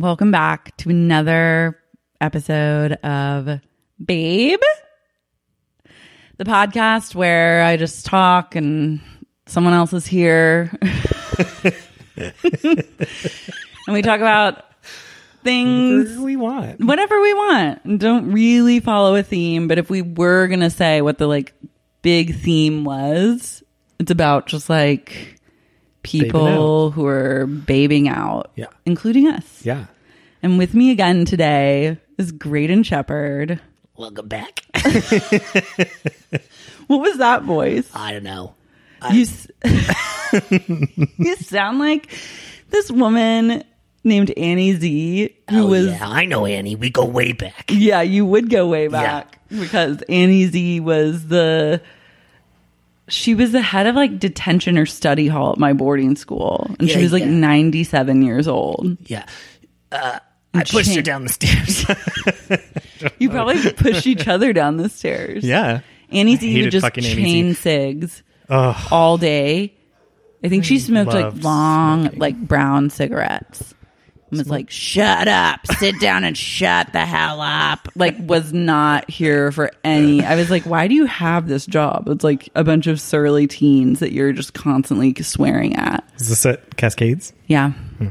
welcome back to another episode of Babe, the podcast where I just talk and someone else is here. and we talk about things Whatever we want. whatever we want and don't really follow a theme but if we were gonna say what the like big theme was it's about just like people who are babing out Yeah. including us Yeah. and with me again today is Graydon Shepherd Welcome back. what was that voice I don't know. you s- you sound like this woman named Annie Z who Oh, was yeah, I know Annie. We go way back. Yeah, you would go way back because Annie Z was the she was the head of like detention or study hall at my boarding school, and she was like yeah. ninety seven years old. Yeah. Uh, I pushed her down the stairs. You probably pushed each other down the stairs. Yeah. Annie I Z would just fucking Annie Z. chain cigs Ugh. all day. I think she smoked like long, smoking. like brown cigarettes. And was like, shut up, sit down and shut the hell up. Like, was not here for any. I was like, why do you have this job? It's like a bunch of surly teens that you're just constantly swearing at. Is this at Cascades? Yeah. Hmm.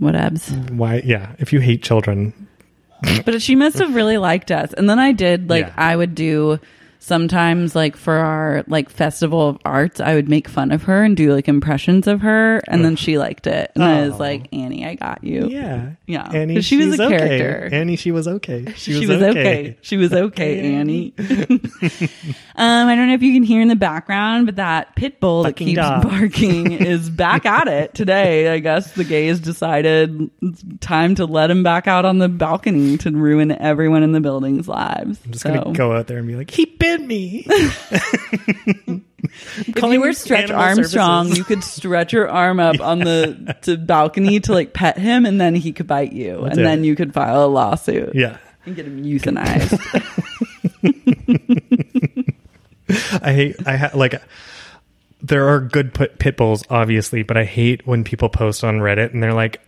Whatevs. Why? Yeah. If you hate children, But she must have really liked us. And then I did like Yeah. I would do sometimes like for our like festival of arts, I would make fun of her and do like impressions of her, and then she liked it, and I was Oh. like, Annie, I got you. yeah. Yeah. annie she was a okay. character. Annie, she was okay. She was, She was okay. She was okay, Annie. um, I don't know if you can hear in the background, but that pit bull that keeps dog. barking is back at it today. I guess the gays decided it's time to let him back out on the balcony to ruin everyone in the building's lives. I'm just So, gonna go out there and be like, he bit me. if calling you were Stretch animal Armstrong, services. you could stretch your arm up on the to balcony to like pet him, and then he could bite you, That's and it. then you could file a lawsuit yeah. and get him euthanized. I hate. I ha- like. There are good put pit bulls, obviously, but I hate when people post on Reddit and they're like,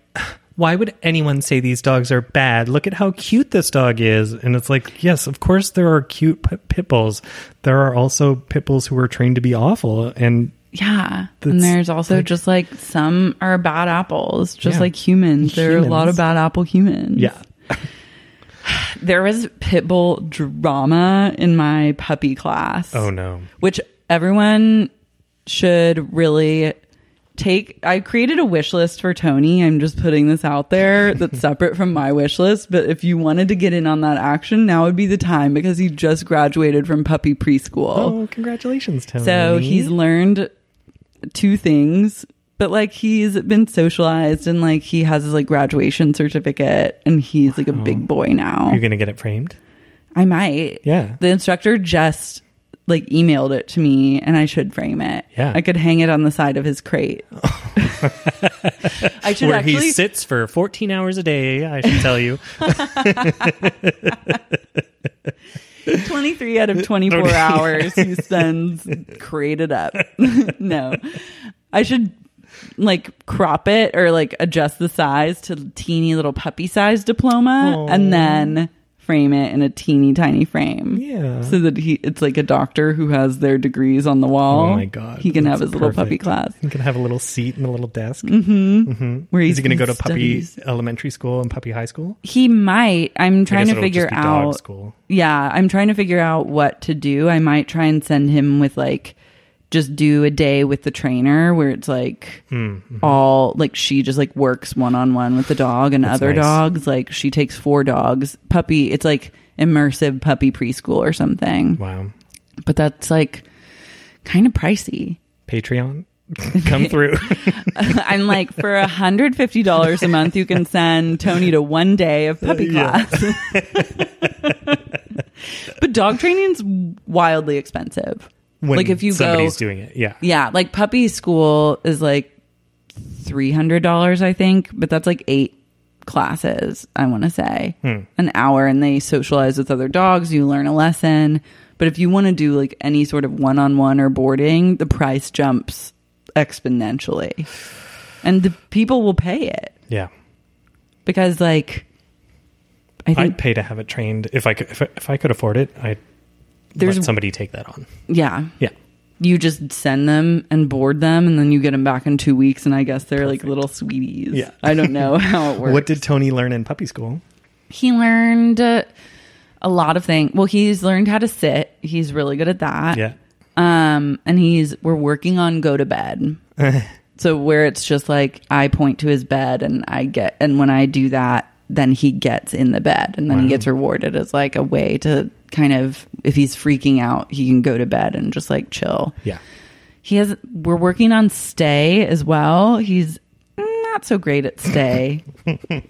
"Why would anyone say these dogs are bad? Look at how cute this dog is." And it's like, yes, of course there are cute p- pit bulls. There are also pit bulls who are trained to be awful, and Yeah. And there's also like- just like some are bad apples, just Yeah. like humans. There are a lot of bad apple humans. yeah, There was pit bull drama in my puppy class. oh no, Which everyone should really take. I created a wish list for Tony. I'm just putting this out there that's separate from my wish list. But if you wanted to get in on that action, now would be the time because he just graduated from puppy preschool. oh congratulations, Tony. So he's learned two things, but like he's been socialized and like he has his like graduation certificate and he's like a big boy now. You're gonna get it framed. I might. Yeah. The instructor just like emailed it to me and I should frame it. Yeah. I could hang it on the side of his crate. I should Where actually he sits for 14 hours a day, I should tell you. 23 out of 24 hours he spends crated up. no. I should like crop it or like adjust the size to teeny little puppy size diploma Aw. and then frame it in a teeny tiny frame. Yeah. So that he it's like a doctor who has their degrees on the wall. Oh my god, He can have his little puppy class He can have a little seat and a little desk. Mm-hmm. Mm-hmm. where Is he's he going to go to puppy studies. elementary school and puppy high school? He might. I'm trying to figure just be dog out school. Yeah, I'm trying to figure out what to do. I might try and send him with like just do a day with the trainer where it's like Hmm, mm-hmm. all like she just like works one on one with the dog and That's other nice. dogs like she takes four dogs. Puppy, it's like immersive puppy preschool or something. Wow. But that's like kind of pricey. Patreon, come through. I'm like for hundred fifty dollars a month, you can send Tony to one day of puppy Yeah. class. but dog training's wildly expensive. When like if you somebody's go, doing it, yeah. yeah, like puppy school is like three hundred dollars, I think, but that's like eight classes. I want to say Hmm. an hour, and they socialize with other dogs. You learn a lesson. But if you want to do like any sort of one-on-one or boarding, the price jumps exponentially, and the people will pay it. Yeah. because like I I'd pay to have it trained if I could. If I, if I could afford it, I'd There's- let somebody take that on. yeah, Yeah. you just send them and board them and then you get them back in 2 weeks and I guess they're like little sweeties. Yeah. I don't know how it works. What did Tony learn in puppy school? he learned uh, a lot of things. Well, he's learned how to sit. He's really good at that. Yeah. Um, and he's we're working on go to bed. so where it's just like I point to his bed and I get and when I do that, then he gets in the bed and then he gets rewarded as like a way to kind of if he's freaking out, he can go to bed and just like chill. Yeah. He has we're working on stay as well. He's not so great at stay.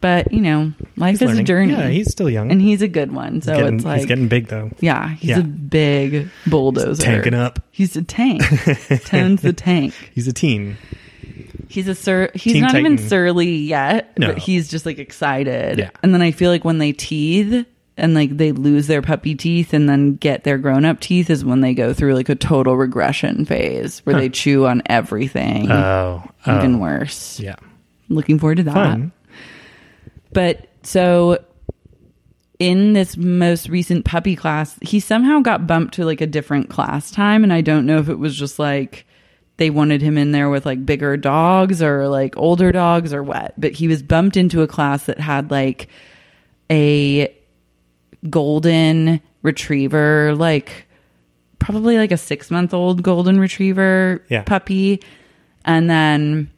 but, you know, life He's is a journey. Yeah, he's still young. and he's a good one. So he's, getting, it's like he's getting big though. yeah, he's Yeah. a big bulldozer. tanking up. He's a tank. Tone's the tank. He's a teen. He's a sur. He's Teen not even surly yet, No. but he's just like excited. Yeah. And then I feel like when they teeth and like they lose their puppy teeth and then get their grown up teeth is when they go through like a total regression phase where they chew on everything. Oh. even oh. worse. Yeah. Looking forward to that. Fun. But so in this most recent puppy class, he somehow got bumped to like a different class time. And I don't know if it was just like they wanted him in there with like bigger dogs or like older dogs or what. But he was bumped into a class that had like a golden retriever, like probably like a six month old golden retriever Yeah. puppy. And then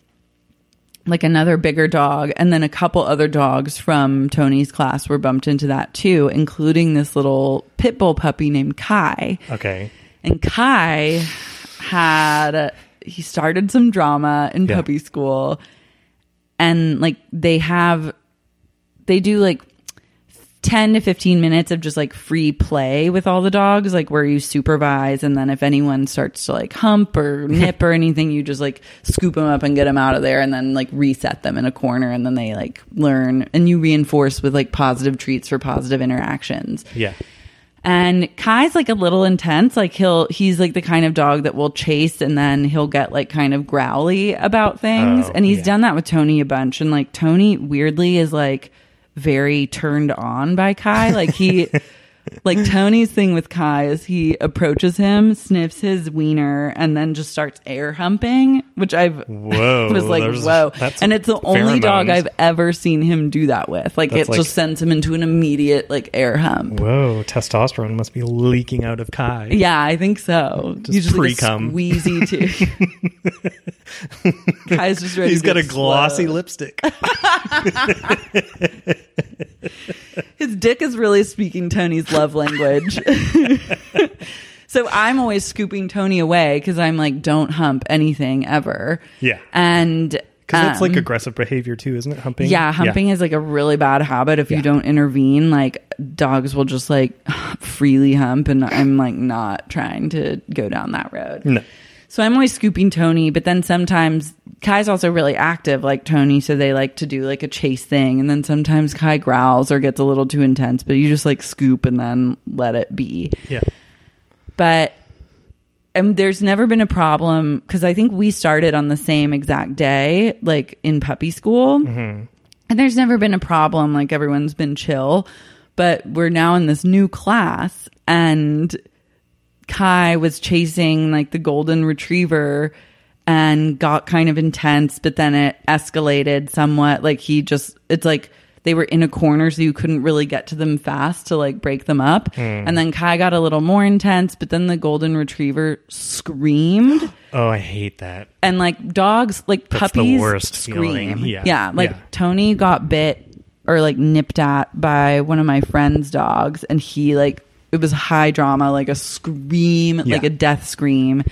like another bigger dog and then a couple other dogs from Tony's class were bumped into that too, including this little pit bull puppy named Kai. Okay. And Kai had he started some drama in Yeah. puppy school and like they have they do like 10 to 15 minutes of just like free play with all the dogs like where you supervise and then if anyone starts to like hump or nip or anything you just like scoop them up and get them out of there and then like reset them in a corner and then they like learn and you reinforce with like positive treats for positive interactions Yeah. and Kai's like a little intense. Like he'll he's like the kind of dog that will chase and then he'll get like kind of growly about things. Oh, and he's yeah. done that with Tony a bunch. And like Tony weirdly is like very turned on by Kai. Like he like Tony's thing with Kai is he approaches him, sniffs his wiener, and then just starts air humping, which I've Whoa, was like, whoa. And it's the only dog. I've ever seen him do that with. Like That's it like- just sends him into an immediate like air hump. Whoa, testosterone must be leaking out of Kai. Yeah, I think so. Just He's just like squeezy too. Kai's just ready. He's got a explode. glossy lipstick. His dick is really speaking Tony's love language. so I'm always scooping Tony away because I'm like, don't hump anything ever. Yeah. and Because that's like um, aggressive behavior too, isn't it? Humping. Yeah, humping is like a really bad habit. If Yeah. you don't intervene, like dogs will just like freely hump, and I'm like not trying to go down that road. No. So I'm always scooping Tony, but then sometimes Kai's also really active, like Tony. So they like to do like a chase thing, and then sometimes Kai growls or gets a little too intense. But you just like scoop and then let it be. Yeah. But and there's never been a problem because I think we started on the same exact day, like in puppy school. Mm-hmm. And there's never been a problem. Like everyone's been chill. But we're now in this new class and Kai was chasing like the golden retriever and got kind of intense, but then it escalated somewhat. Like he just, it's like they were in a corner, so you couldn't really get to them fast to like break them up. Hmm. And then Kai got a little more intense, but then the golden retriever screamed. Oh, I hate that. And like dogs, like That's the puppies worst scream. feeling. Yeah. like Yeah. Tony got bit or like nipped at by one of my friend's dogs, and he like it was high drama, like a scream, like a death scream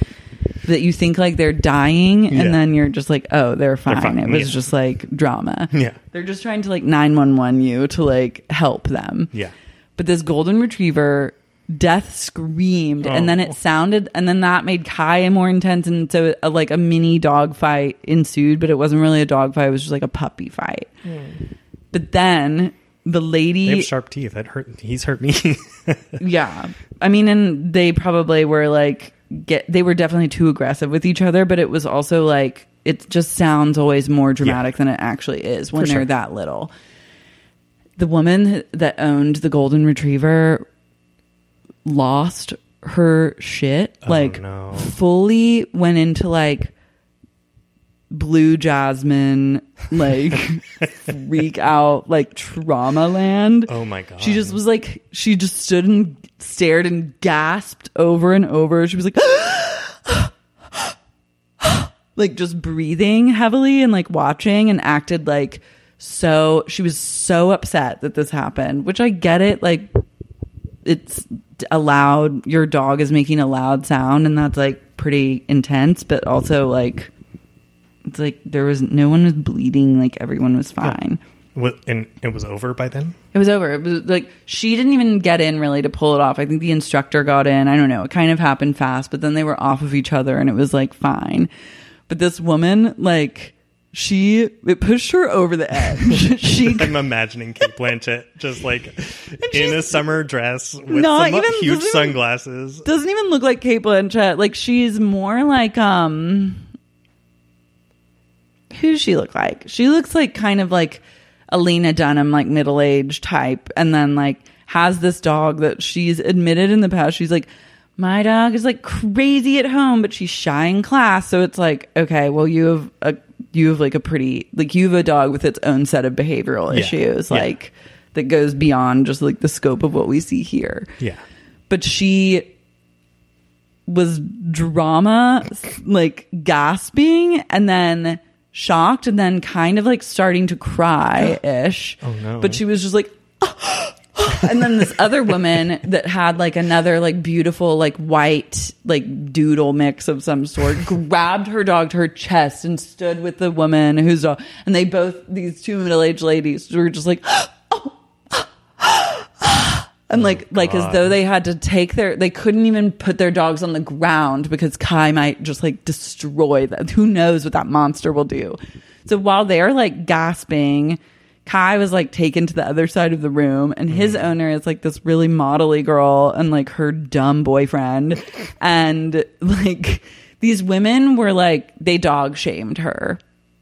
that you think like they're dying, and Yeah. then you're just like, oh, they're fine. fine, It was yeah. just like drama. Yeah. they're just trying to like nine one one you to like help them. Yeah. But this golden retriever death screamed and then Oh. it sounded and then that made Kai more intense and so a, like a mini dog fight ensued but it wasn't really a dog fight it was just like a puppy fight. Hmm. But then the lady They have sharp teeth. That hurt. He's hurt me. yeah. I mean and they probably were like get they were definitely too aggressive with each other but it was also like it just sounds always more dramatic than it actually is when For they're sure. that little. The woman that owned the golden retriever lost her shit. Oh, like no. fully went into like blue jasmine like freak out like trauma land Oh my god. she just was like she just stood and stared and gasped over and over she was like like just breathing heavily and like watching and acted like so she was so upset that this happened which i get it like it's a loud your dog is making a loud sound and that's like pretty intense but also like it's like there was no one was bleeding like everyone was fine. Wa- and it was over by then. it was over. It was like she didn't even get in really to pull it off. I think the instructor got in. I don't know. It kind of happened fast but then they were off of each other and it was like fine. But this woman like she it pushed her over the edge. She I'm imagining Cate Blanchett just like in a summer dress with Not some even- huge doesn't even- sunglasses. doesn't even look like Cate Blanchett. Like she's more like um who does she look like? She looks like kind of like a Lena Dunham, like middle aged type, and then like has this dog that she's admitted in the past. She's like, My dog is like crazy at home, but she's shy in class. So it's like, okay, well you have a you have like a pretty like you have a dog with its own set of behavioral Yeah. issues, Yeah. like that goes beyond just like the scope of what we see here Yeah. but she was drama like gasping and then shocked and then kind of like starting to cry ish Oh, no. but she was just like and then this other woman that had like another like beautiful like white like doodle mix of some sort grabbed her dog to her chest and stood with the woman whose dog and they both these two middle-aged ladies were just like and like oh, like as though they had to take their they couldn't even put their dogs on the ground because Kai might just like destroy them. Who knows what that monster will do? So while they're like gasping, Kai was like taken to the other side of the room and his mm-hmm. owner is like this really modelly girl and like her dumb boyfriend and like these women were like they dog shamed her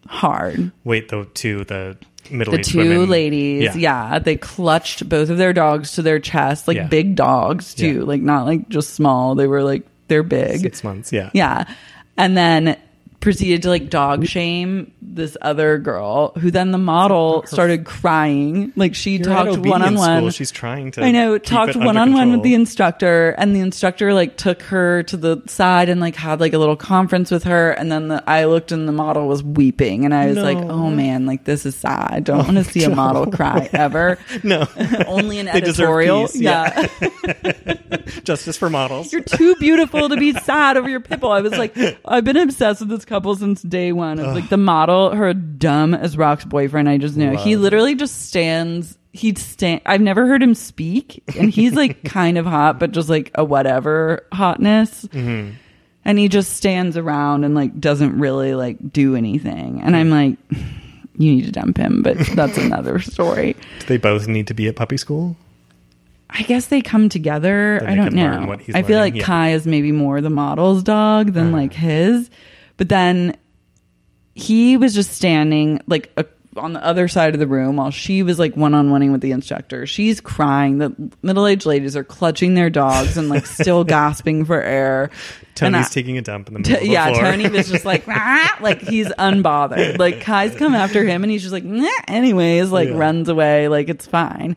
hard Wait, though, to the the middle-aged two women. ladies yeah. they clutched both of their dogs to their chest like Yeah. big dogs too Yeah. like not like just small they were like they're big Six months. Yeah. yeah and then proceeded to like dog shame this other girl who then the model started crying like she You're talked one-on-one school. She's trying to I know. Talked one on one with the instructor, and the instructor like took her to the side and like had like a little conference with her. And then the, I looked, and the model was weeping, and I was like, "Oh man, like this is sad. I don't want to oh, see a model cry ever. No. Only an editorial. peace, yeah, Justice for models. you're too beautiful to be sad over your pipple. I was like, I've been obsessed with this couple since day one. Of like the model, her dumb as rocks boyfriend. I just know he literally just stands. He'd stand. I've never heard him speak, and he's like kind of hot, but just like a whatever hotness. Mm-hmm. And he just stands around and like doesn't really like do anything. And I'm like, you need to dump him, but that's another story. Do they both need to be at puppy school? I guess they come together. Then I don't know. I feel learning, like yeah. Kai is maybe more the model's dog than Uh. like his. But then he was just standing like a, on the other side of the room while she was like one on oneing with the instructor. She's crying. The middle aged ladies are clutching their dogs and like still gasping for air. Tony's I- taking a dump in the T- middle of the yeah. Tony was just like, "Ah," like he's unbothered. Like Kai's come after him, and he's just like, "Nah," anyways, like Yeah. runs away, like it's fine.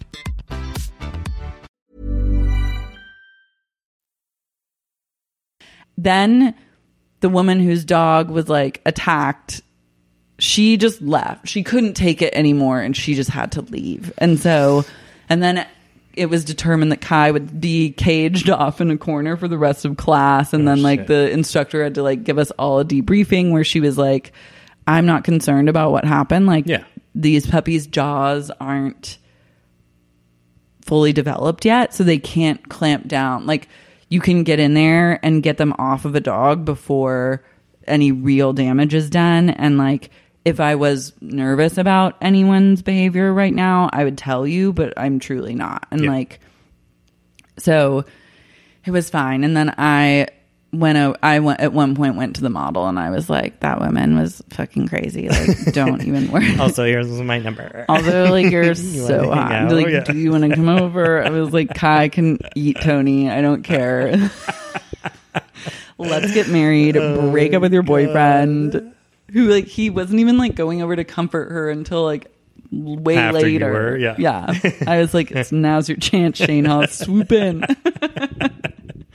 then the woman whose dog was like attacked she just left she couldn't take it anymore and she just had to leave and so and then it was determined that Kai would be caged off in a corner for the rest of class. And Oh, then like shit. the instructor had to like give us all a debriefing where she was like, I'm not concerned about what happened. Like Yeah. these puppies' jaws aren't fully developed yet, so they can't clamp down. Like you can get in there and get them off of a dog before any real damage is done. And like if I was nervous about anyone's behavior right now, I would tell you, but I'm truly not. And Yeah. like so it was fine. And then I went o- I went at one point went to the model and I was like, that woman was fucking crazy. Like, don't even worry. Also, yours was my number. Also, like you're wanna so hot. out? Like, Yeah. do you want to come over? I was like, Kai can eat Tony. I don't care. Let's get married. Oh break up with your boyfriend. Who like he wasn't even like going over to comfort her until like way After you later. were, yeah. I was like, it's, now's your chance, Shane Hall. Swoop in.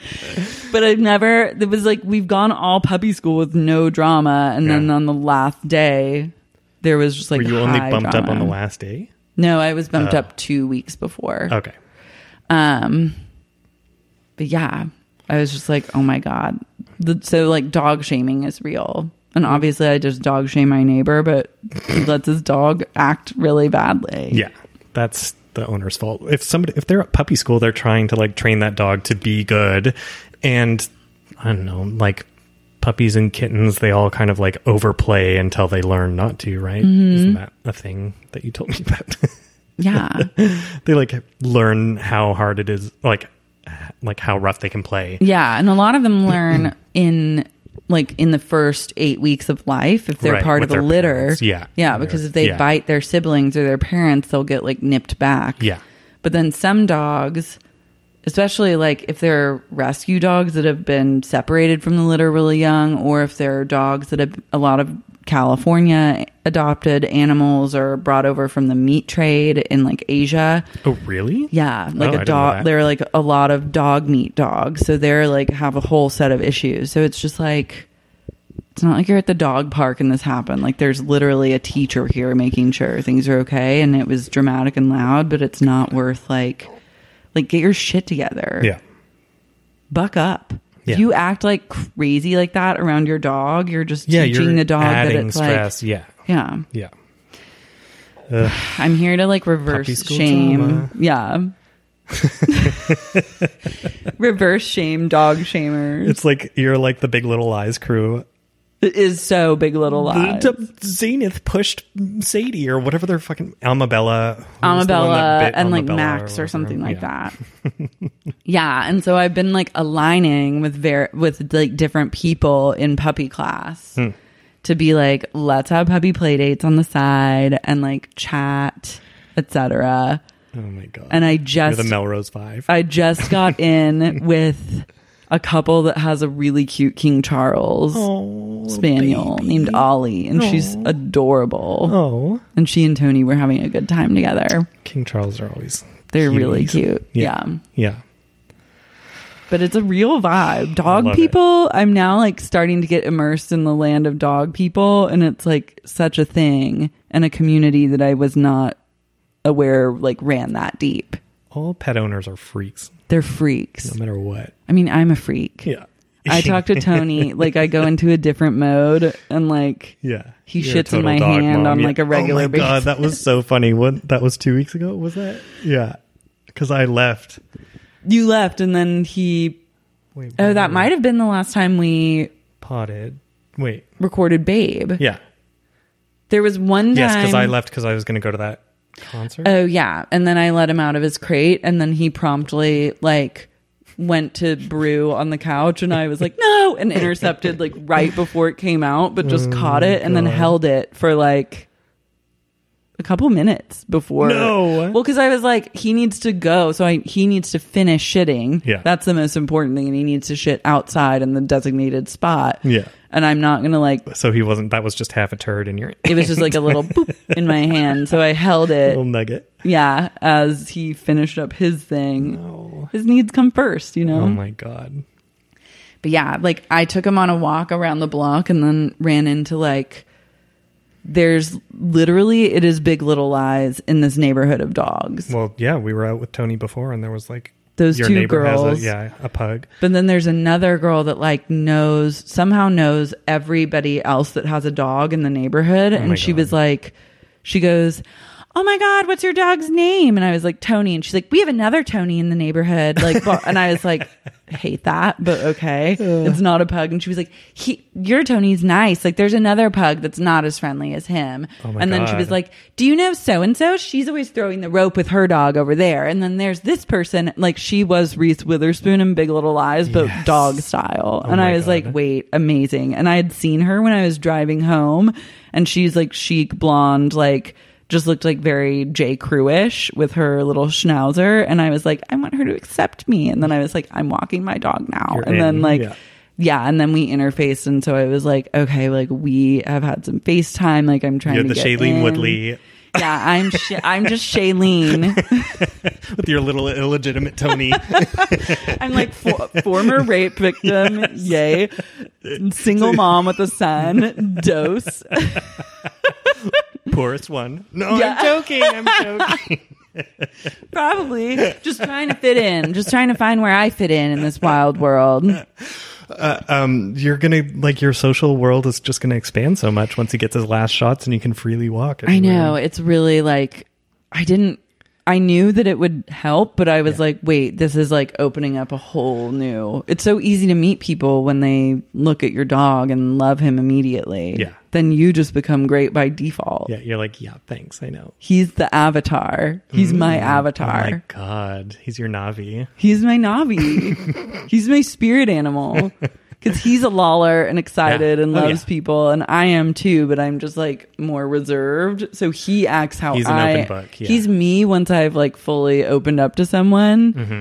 but I've never. It was like we've gone all puppy school with no drama, and then Yeah. on the last day. There was just like Were you only high bumped up on drama. the last day? No, I was bumped Oh. up two weeks before. Okay. Um, but yeah, I was just like, oh my god. The, so like dog shaming is real, and obviously I just dog shame my neighbor, but he lets his dog act really badly. Yeah, that's the owner's fault. If somebody, if they're at puppy school, they're trying to like train that dog to be good, and I don't know, like puppies and kittens, they all kind of like overplay until they learn not to. Right? Mm-hmm. Isn't that a thing that you told me about? yeah, they like learn how hard it is, like like how rough they can play. yeah, and a lot of them learn in like in the first eight weeks of life if they're Right, part of a litter. parents. Yeah. yeah, because if they yeah. bite their siblings or their parents, they'll get like nipped back. Yeah. But then some dogs, especially like if they're rescue dogs that have been separated from the litter really young, or if they're dogs that have a lot of California adopted animals or brought over from the meat trade in like Asia. Oh, really? Yeah, Oh, like I a dog. that. They're like a lot of dog meat dogs, so they're like have a whole set of issues. So it's just like it's not like you're at the dog park and this happened. Like there's literally a teacher here making sure things are okay, and it was dramatic and loud, but it's not worth like like get your shit together. Yeah. buck up. Yeah. If you act like crazy like that around your dog, you're just Yeah, teaching you're the dog that it's stress. yeah. Yeah. Yeah. I'm here to like reverse shame. Yeah. reverse shame dog shamers. It's like you're like the Big Little Lies crew. It is so big little lies. The Zenith pushed Sadie or whatever their fucking was Amabella and like Max or whatever. something like Yeah. that. yeah, and so I've been like aligning with ver- with like different people in puppy class Hmm. To be like, let's have puppy play dates on the side and like chat, etc. Oh my god! And I You're just the Melrose Five. I just got in with a couple that has a really cute King Charles oh, spaniel baby. named Ollie, and she's oh. adorable. Oh, And she and Tony were having a good time together. King Charles are always. They're really cute. Yeah. yeah. Yeah. But it's a real vibe. Dog love it. people, I'm now like starting to get immersed in the land of dog people, and it's like such a thing and a community that I was not aware like ran that deep. All pet owners are freaks, They're freaks. no matter what. I mean, I'm a freak. Yeah. I talk to Tony, like I go into a different mode and like Yeah. He You're shits in my hand mom. on, Yeah. like, a regular Oh my god, that was so funny. What that was 2 weeks ago, was that? Yeah. Cuz I left. You left and then he Wait. Oh, that might have been the last time we potted. Wait. recorded Babe. Yeah. There was one time Yes, cuz I left cuz I was going to go to that concert. Oh yeah, and then I let him out of his crate, and then he promptly like went to brew on the couch, and I was like, no, and intercepted like right before it came out, but just oh caught it and then held it for like a couple minutes before. No. well, because I was like, he needs to go, so I he needs to finish shitting. Yeah. that's the most important thing, and he needs to shit outside in the designated spot. Yeah. and I'm not gonna like. So he wasn't that was just half a turd in your It was just like a little boop in my hand, so I held it. little nugget. Yeah, as he finished up his thing. Oh. His needs come first, you know? Oh my god. but yeah, like I took him on a walk around the block and then ran into like there's literally it is Big Little Lies in this neighborhood of dogs. Well, yeah, we were out with Tony before, and there was like Those your two girls. a yeah a pug. But then there's another girl that like knows somehow knows everybody else that has a dog in the neighborhood, Oh and she God. was like, she goes. Oh my God, what's your dog's name? And I was like, Tony. And she's like, we have another Tony in the neighborhood. Like, and I was like, hate that, but okay. It's not a pug. And she was like, he, your Tony's nice. Like, there's another pug that's not as friendly as him. Oh and then she was like, do you know so and so? She's always throwing the rope with her dog over there. And then there's this person, like she was Reese Witherspoon in Big Little Lies, but Yes. dog style. and Oh my I was like, wait, amazing. And I had seen her when I was driving home, and she's like chic blonde, like just looked like very J. Crew-ish with her little schnauzer. And I was like, I want her to accept me. And then I was like, I'm walking my dog now. You're and then like yeah. yeah, and then we interfaced, and so I was like, okay, like we have had some FaceTime. Like I'm trying You're to the get Shailene in. Woodley Yeah, I'm sh- I'm just Shailene. with your little illegitimate Tony. I'm like for- former rape victim, yay, single mom with a son, dose. Poorest one. No, Yeah. I'm joking. I'm joking. Probably just trying to fit in, just trying to find where I fit in in this wild world. um, you're gonna like your social world is just gonna expand so much once he gets his last shots and he can freely walk. I everywhere. know it's really like I didn't. I knew that it would help, but I was like, wait, this is like opening up a whole new. It's so easy to meet people when they look at your dog and love him immediately. Yeah. Then you just become great by default. Yeah, you're like, yeah, thanks. I know. He's the avatar. He's my Oh avatar. my god, he's your Navi. He's my Navi. he's my spirit animal. Because he's a lawler and excited Yeah. and Oh, loves yeah. people, and I am too. But I'm just like more reserved. So he acts how He's an I. open book, yeah. He's me once I've like fully opened up to someone, Mm-hmm.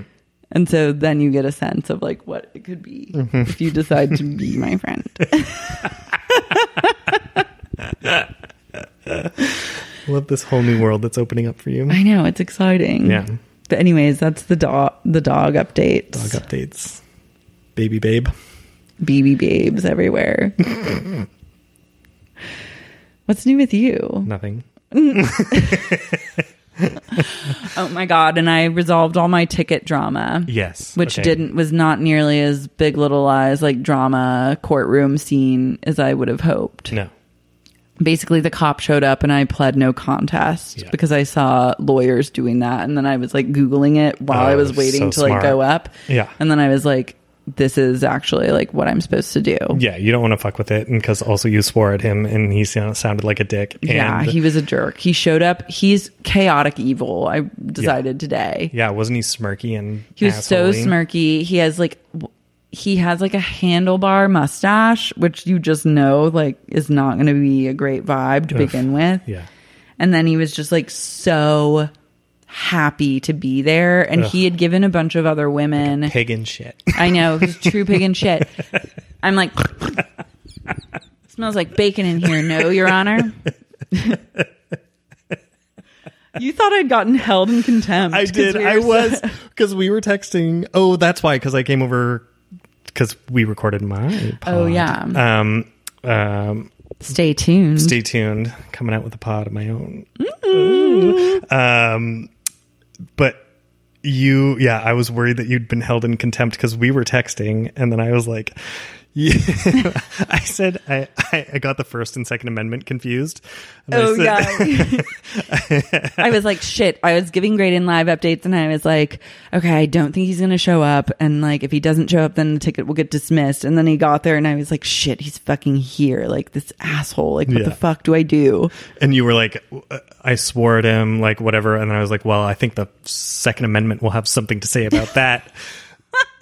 and so then you get a sense of like what it could be Mm-hmm. if you decide to be my friend. Love this whole new world that's opening up for you. I know it's exciting. Yeah. But anyways, that's the dog. The dog updates. Dog updates. Baby babe. BB babes everywhere. What's new with you? Nothing. Oh my god! And I resolved all my ticket drama, Yes. which okay. didn't was not nearly as Big Little Lies like drama courtroom scene as I would have hoped. No. Basically, the cop showed up and I pled no contest Yeah. because I saw lawyers doing that, and then I was like googling it while I Oh, was waiting so to like smart. go up. Yeah. and then I was like, "This is actually like what I'm supposed to do." Yeah, you don't want to fuck with it, and because also you swore at him, and he sound- sounded like a dick. And yeah, he was a jerk. He showed up. He's chaotic evil. I decided today. yeah, wasn't he smirky and He was so smirky. He has like he has like a handlebar mustache, which you just know like is not going to be a great vibe to Ugh. begin with. Yeah, And then he was just like so happy to be there, and he had given a bunch of other women. pig and shit. I know he's true pig and shit. I'm like, smells like bacon in here. No, Your Honor. you thought I'd gotten held in contempt. I did. we I was because we were texting. Oh, that's why. Because I came over because we recorded my. Pod. Oh, yeah. Um. Um. Stay tuned. Stay tuned. Coming out with a pod of my own. Ooh. Um. But you, yeah, I was worried that you'd been held in contempt because we were texting, and then I was like. Yeah. I said I, I I got the First and Second Amendment confused. And I Oh said- yeah. I was like, shit. I was giving Graydon live updates, and I was like, okay, I don't think he's gonna show up, and like if he doesn't show up, then the ticket will get dismissed. And then he got there, and I was like, shit, he's fucking here, like this asshole. Like what Yeah. the fuck do I do? and you were like i swore at him like whatever and then i was like well i think the second amendment will have something to say about that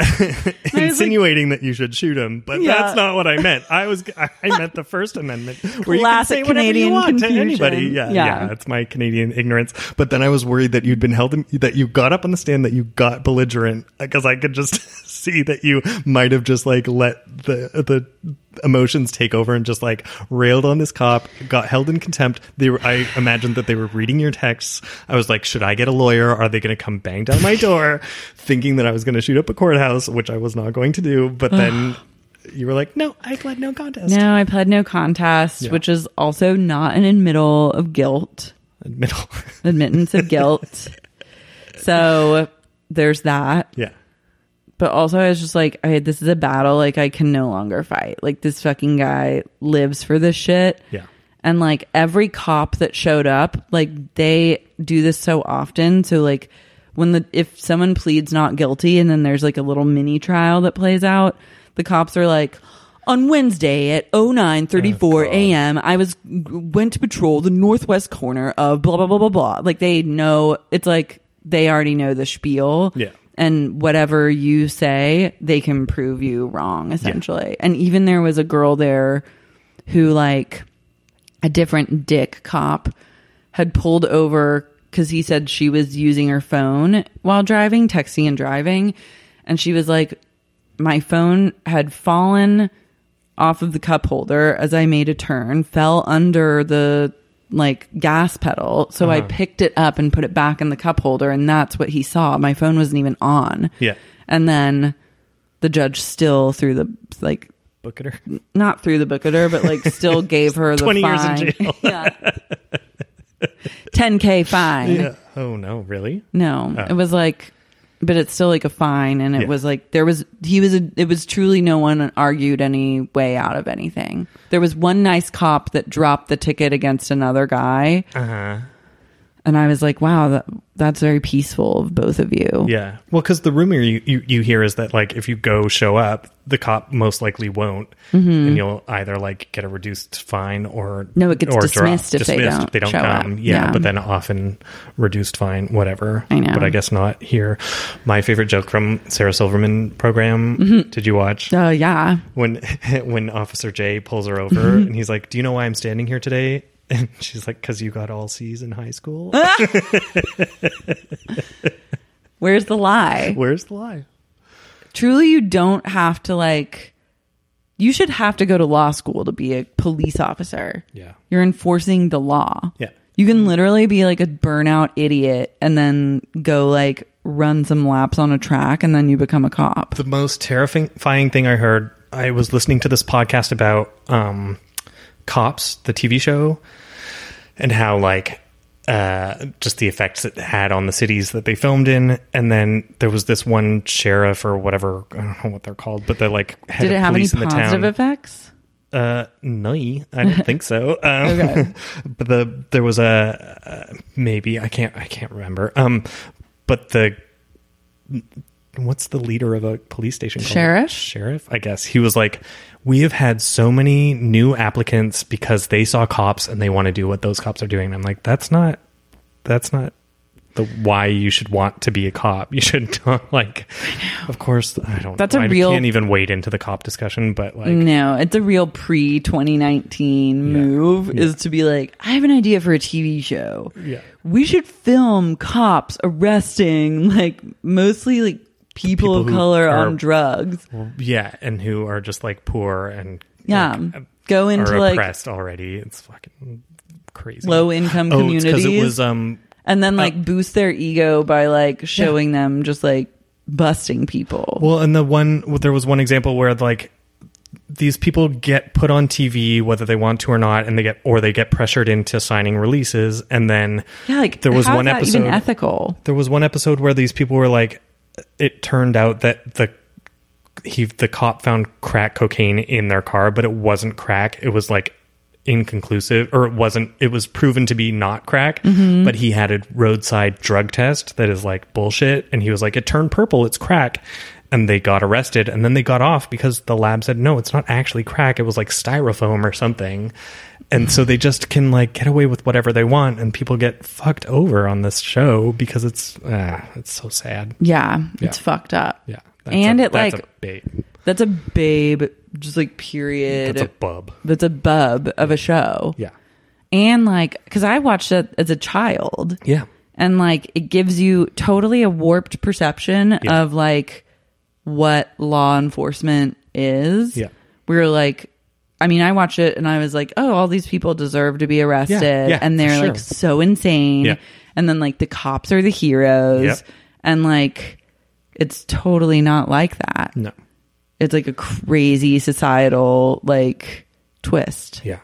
insinuating that you should shoot him but Yeah. that's not what i meant i was i meant the first amendment where Classic you can say whatever Canadian you want to anybody yeah, Yeah. yeah it's my canadian ignorance but then i was worried that you'd been held in, that you got up on the stand that you got belligerent uh, because i could just see that you might have just like let the the emotions take over and just like railed on this cop, got held in contempt. They were, I imagined that they were reading your texts. I was like, should I get a lawyer? Are they going to come bang down my door? Thinking that I was going to shoot up a courthouse, which I was not going to do. But then You were like, no, I pled no contest. No, I pled no contest, Yeah. which is also not an admittal of guilt, Middle. admittance of guilt. So there's that. yeah. But also, I was just like, I, this is a battle. Like, I can no longer fight. Like, this fucking guy lives for this shit. Yeah. And like every cop that showed up, like they do this so often. So like when the if someone pleads not guilty and then there's like a little mini trial that plays out, the cops are like on Wednesday at 0934 a.m. I was went to patrol the northwest corner of blah blah blah blah blah. Like they know it's like they already know the spiel. Yeah. And whatever you say, they can prove you wrong essentially. And even there was a girl there who like a different dick cop had pulled over because he said she was using her phone while driving, texting and driving. And she was like, My phone had fallen off of the cup holder as I made a turn, fell under the like gas pedal. So I uh-huh. picked it up and put it back in the cup holder. And that's what he saw. My phone wasn't even on. Yeah. And then the judge still threw the like her. not through the book at her, but like still gave her the 20 years in jail. yeah. 10k fine. Yeah. Oh no, really? No, Oh. it was like, but it's still like a fine, and it Yeah. was like there was he was a, it was truly no one argued any way out of anything. There was one nice cop that dropped the ticket against another guy, Uh huh. And I was like, wow, that that's very peaceful of both of you. Yeah. Well, because the rumor you, you you hear is that like if you go show up, the cop most likely won't, and you'll either like get a reduced fine or Mm-hmm. No, it gets or dismissed if they Dismissed. don't show come. up. Yeah, Yeah. but then often reduced fine, whatever. I know. but I guess not here. My favorite joke from Sarah Silverman program. Mm-hmm. Did you watch? Uh, yeah. when when Officer J pulls her Mm-hmm. over and he's like, "Do you know why I'm standing here today?" And she's like, "Cause you got all C's in high school." Where's the lie? Where's the lie? truly you don't have to like you should have to go to law school to be a police officer Yeah. you're enforcing the law Yeah. you can literally be like a burnout idiot and then go like run some laps on a track and then you become a cop The most terrifying thing I heard. I was listening to this podcast about um, Cops, the TV show, and how like uh, just the effects it had on the cities that they filmed in. And then there was this one sheriff or whatever I don't know what they're called, but they're like head did it of have any police in the positive town. effects Uh, no, I don't think so. Um, Okay. but the there was a uh, maybe I can't I can't remember. Um, but the what's the leader of a police station? called? Sheriff? Sheriff, I guess he was like, we have had so many new applicants because they saw cops and they want to do what those cops are doing. And I'm like, that's not that's not the why you should want to be a cop. You should not like. Of course, I don't. That's a I real- can't even wade into the cop discussion, but like. no it's a real pre 2019 move is to be like i have an idea for a tv show Yeah. we should film cops arresting like mostly like people, People of color are- on drugs Yeah, and who are just like poor and Yeah. like, Go are into like oppressed already. It's fucking crazy. low income oh, communities it was um and then like boost their ego by like showing them just like busting people. well, and the one there was one example where like these people get put on TV whether they want to or not, and they get or they get pressured into signing releases, and then yeah, like there was how is one that episode even ethical. there was one episode where these people were like it turned out that the he the cop found crack cocaine in their car but it wasn't crack. It was like inconclusive or it wasn't it was proven to be not crack Mm-hmm. but he had a roadside drug test that is like bullshit. And he was like it turned purple. It's crack. And they got arrested. And then they got off because the lab said no it's not actually crack. It was like styrofoam or something and so they just can like get away with whatever they want and people get fucked over on this show because it's ah, it's so sad Yeah, Yeah. it's fucked up. yeah that's and a, it that's like a babe that's a babe, just like period. that's a bub that's a bub of a show. yeah And like, because I watched it as a child, yeah and like it gives you totally a warped perception Yeah. of like what law enforcement is. Yeah. we were like, I mean, I watched it and I was like, oh, all these people deserve to be arrested, yeah, and they're for like so insane. Yeah. And then like the cops are the heroes, Yep. and like it's totally not like that. no it's like a crazy societal like twist. Yeah.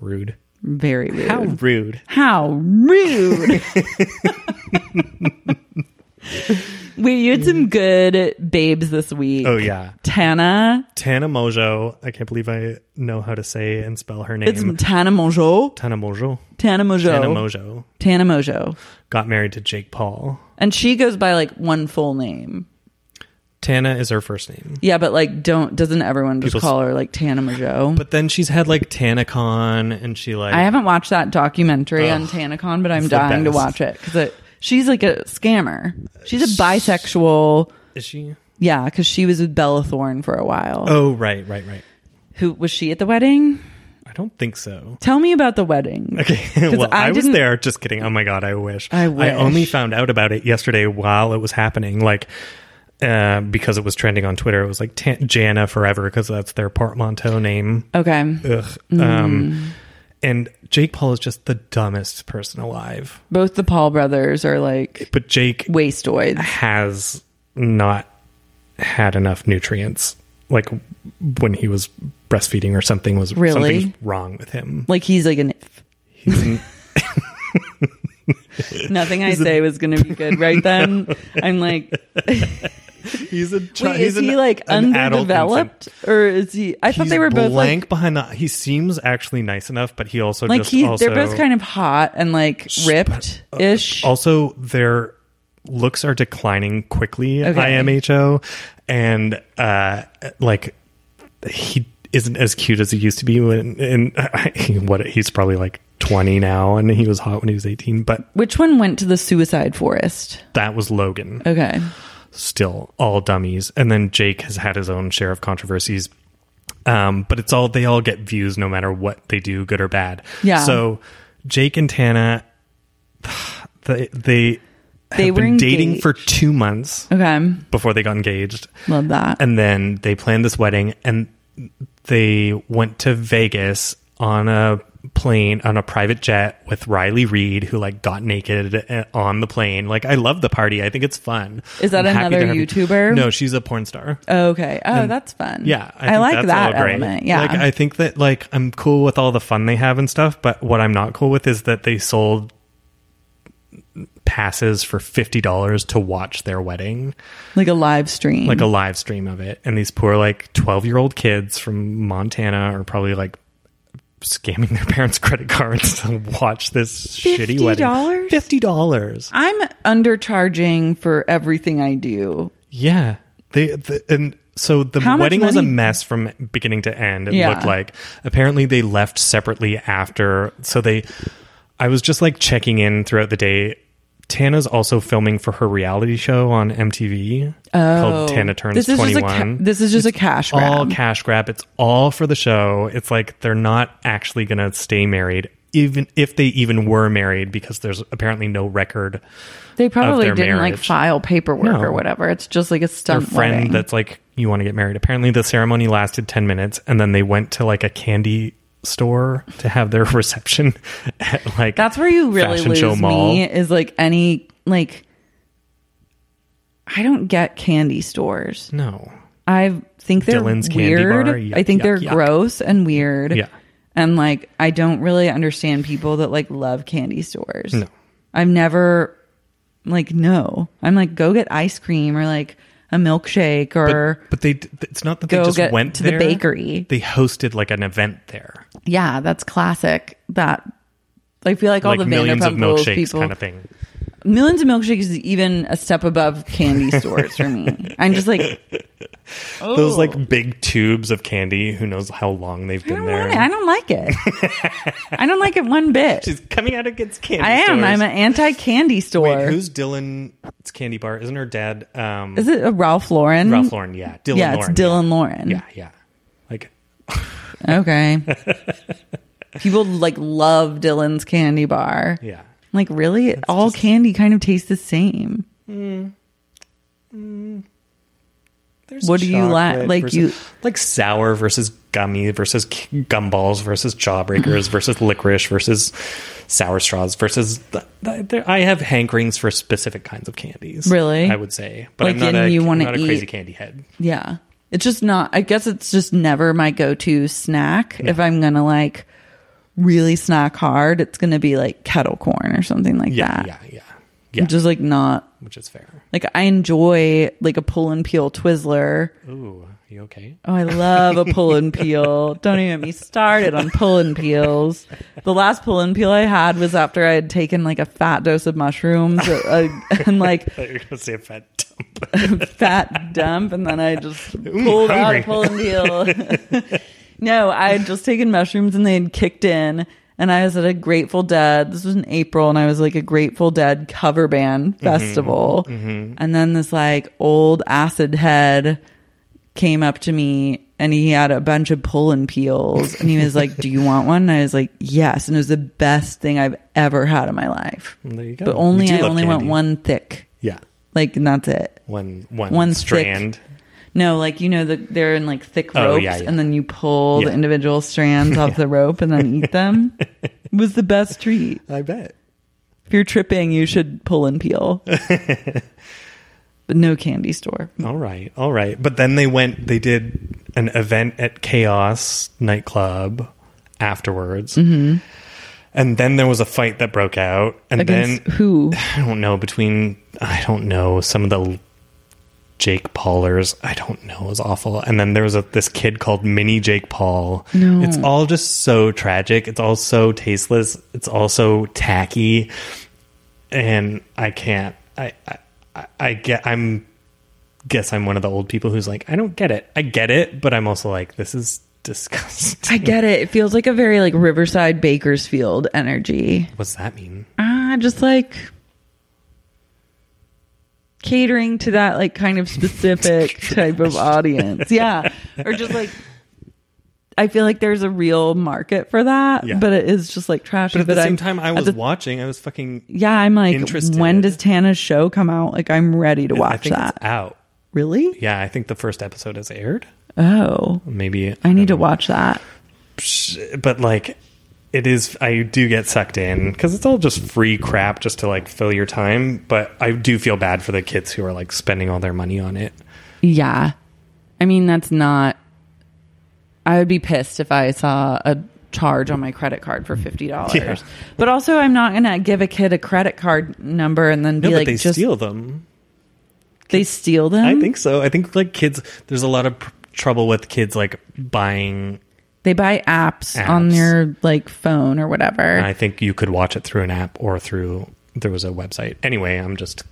Rude. Very rude. How rude. How rude. You had some good babes this week. Oh yeah. Tana. Tana Mongeau. I can't believe I know how to say and spell her name. It's Tana Mongeau. Tana Mongeau. Tana Mongeau. Tana Mongeau Tana Mongeau. got married to Jake Paul. And she goes by like one full name. Tana is her first name. Yeah, but like don't doesn't everyone just People call her like Tana Mongeau? But then she's had like TanaCon and she like I haven't watched that documentary on TanaCon, but I'm dying to watch it because she's like a scammer. She's a bisexual. is she? Yeah, because she was with Bella Thorne for a while. Oh right, right, right. Who was she at the wedding? I don't think so. Tell me about the wedding. Okay. well, I I, was there. Just kidding. Oh my god, I wish. I wish. only found out about it yesterday while it was happening. Like. Uh, because it was trending on Twitter, it was like Ta- Jana Forever because that's their portmanteau name. Okay. Ugh. Mm. Um, and Jake Paul is just the dumbest person alive. Both the Paul brothers are like But Jake wastoids. has not had enough nutrients. Like when he was breastfeeding or something was Really? wrong with him. Like he's like an He's n- nothing I say was going to be good right then. I'm like, he's a chi- wait, is he like an underdeveloped or is he? I thought they were both blank like behind the. He seems actually nice enough, but he also like just he. also They're both kind of hot and like ripped ish. also their looks are declining quickly. Okay. IMHO and uh like he isn't as cute as he used to be when and what he's probably like 20 now and he was hot when he was 18 but Which one went to the suicide forest? that was Logan Okay. Still all dummies and then Jake has had his own share of controversies um but it's all they all get views no matter what they do good or bad Yeah. so Jake and Tana they they They have were been dating for 2 months Okay. before they got engaged Love that. and then they planned this wedding and they went to Vegas on a plane on a private jet with Riley Reid who like got naked on the plane like I love the party I think it's fun Is that I'm another YouTuber? no she's a porn star okay. Oh, that's fun. yeah I, think like that element. Yeah. like I think that like I'm cool with all the fun they have and stuff but what I'm not cool with is that they sold passes for $50 to watch their wedding like a live stream. like a live stream of it and these poor like 12 year old kids from montana are probably like scamming their parents credit cards to watch this shitty wedding $50? $50 I'm undercharging for everything I do. yeah they the, and so the How wedding was a mess from beginning to end it Yeah. looked like apparently they left separately after so they i was just like checking in throughout the day Tana's also filming for her reality show on MTV called oh. Tana Turns Oh. This is 21. just a ca- this is just a cash grab. all cash grab. It's all for the show. It's like they're not actually going to stay married, even if they even were married, because there's apparently no record. they probably their didn't like file paperwork No. or whatever. It's just like a Their stunt friend wedding. that's like, you want to get married. Apparently, the ceremony lasted 10 minutes, and then they went to like a candy store to have their reception at like That's where you really lose Show Mall. me is like any like I don't get candy stores. no. I think they're Dylan's Candy weird. Bar? Yuck, I think they're yuck, yuck. gross and weird. Yeah. And like I don't really understand people that like love candy stores. No. I've never like no. I'm like go get ice cream or like a milkshake or But, but they, it's not that they just went to the bakery. They hosted like an event there, yeah, that's classic. That I feel like all like the millions of Vanderpump Rules milkshakes people kind of thing. Millions of milkshakes is even a step above candy stores for me. I'm just like, oh, Those like big tubes of candy. Who knows how long they've I been don't there? want it. I don't like it. I don't like it one bit. She's coming out against candy. I am. stores. I'm an anti-candy store. Wait, who's Dylan? It's Candy Bar. Isn't her dad? Um, Is it a Ralph Lauren? Ralph Lauren. Yeah, Dylan. yeah, Lauren, it's Dylan Lauren. Yeah, yeah. Like Okay. People like love Dylan's candy bar. yeah. Like really, all candy kind of tastes the same. Mm. Mm. There's What do you like? like versus- you- like sour versus gummy versus gumballs versus jawbreakers versus licorice versus sour straws versus th- th- there, I have hankerings for specific kinds of candies. Really? I would say, but Like, I'm not a, you I'm not a crazy candy head. Yeah. It's just not, I guess it's just never my go to snack. If I'm going to like really snack hard, it's going to be like kettle corn or something like Yeah, that. yeah, yeah, yeah. Just like not, which is fair. like I enjoy like a pull and peel Twizzler. Ooh, you okay? Oh, I love a pull and peel. Don't even get me started on pull and peels. The last pull and peel I had was after I had taken like a fat dose of mushrooms uh, and like I you were gonna say a fat dump. fat dump, and then I just pulled out a pull and peel. No, I had just taken mushrooms and they had kicked in. And I was at a Grateful Dead. This was in April, and I was like a Grateful Dead cover band mm-hmm. festival. Mm-hmm. And then this like old acid head came up to me and he had a bunch of pull and peels and he was like, Do you want one? And I was like, Yes. And it was the best thing I've ever had in my life. There you go. But only I only want one thick. Yeah, Like and that's it. one one One strand. thick- No, like you know the they're in like thick Oh, ropes yeah, yeah. and then you pull the individual strands off the rope and then eat them. it was the best treat. I bet. If you're tripping, you should pull and peel. but no candy store. All right, all right. But then they went. They did an event at Chaos nightclub afterwards, mm-hmm. and then there was a fight that broke out, and Against then who? I don't know between I don't know some of the Jake Paulers. I don't know. It was awful. And then there was a, this kid called Mini Jake Paul. No. It's all just so tragic. It's all so tasteless. It's also tacky, and I can't. I I, I, I get. I'm guess I'm one of the old people who's like, I don't get it. I get it, but I'm also like, this is disgusting. I get it. It feels like a very like Riverside Bakersfield energy. What's that mean? Ah, just like catering to that like kind of specific type of audience. Yeah. Or just like I feel like there's a real market for that, Yeah. but it is just like trash. But at the same I'm- time, I was the- watching. I was fucking. yeah, I'm like, interested. when does Tana's show come out? Like, I'm ready to I watch that. it's out. Really? Yeah, I think the first episode has aired. Oh, Maybe I need to watch that. but like it is i do get sucked in because it's all just free crap just to like fill your time but i do feel bad for the kids who are like spending all their money on it Yeah. I mean, that's not. I would be pissed if I saw a charge on my credit card for fifty dollars. Yeah. But also, I'm not gonna give a kid a credit card number and then be no like, they just steal them they steal them. i think so i think like kids there's a lot of pr- trouble with kids like buying they buy apps, on Apps. their like phone or whatever. and i think you could watch it through an app or through there was a website anyway i'm just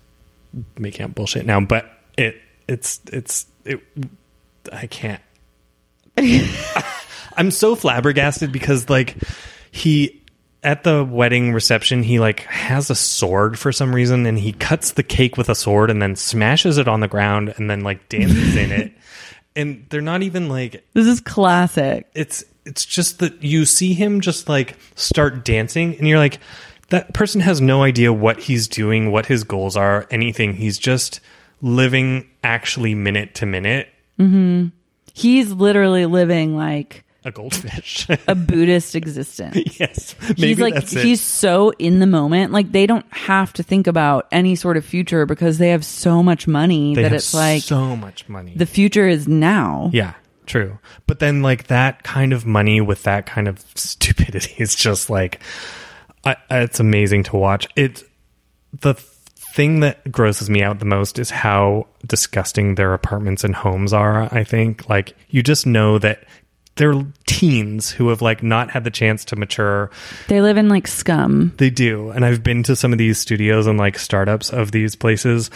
making up bullshit now but it it's it's it i can't i'm so flabbergasted because like he at the wedding reception he like has a sword for some reason and he cuts the cake with a sword and then smashes it on the ground and then like dances in it and they're not even like this is classic. it's it's just that you see him just like start dancing and you're like that person has no idea what he's doing what his goals are anything. He's just living actually minute to minute. Mm-hmm. He's literally living like a goldfish. A Buddhist existence. yes maybe he's like that's it. he's so in the moment. Like they don't have to think about any sort of future because they have so much money they that have it's like so much money. the future is now. Yeah true. But then like that kind of money with that kind of stupidity is just like I, it's amazing to watch. It the thing that grosses me out the most is how disgusting their apartments and homes are i think. Like you just know that they're teens who have like not had the chance to mature. They live in like scum. They do. And i've been to some of these studios and like startups of these places.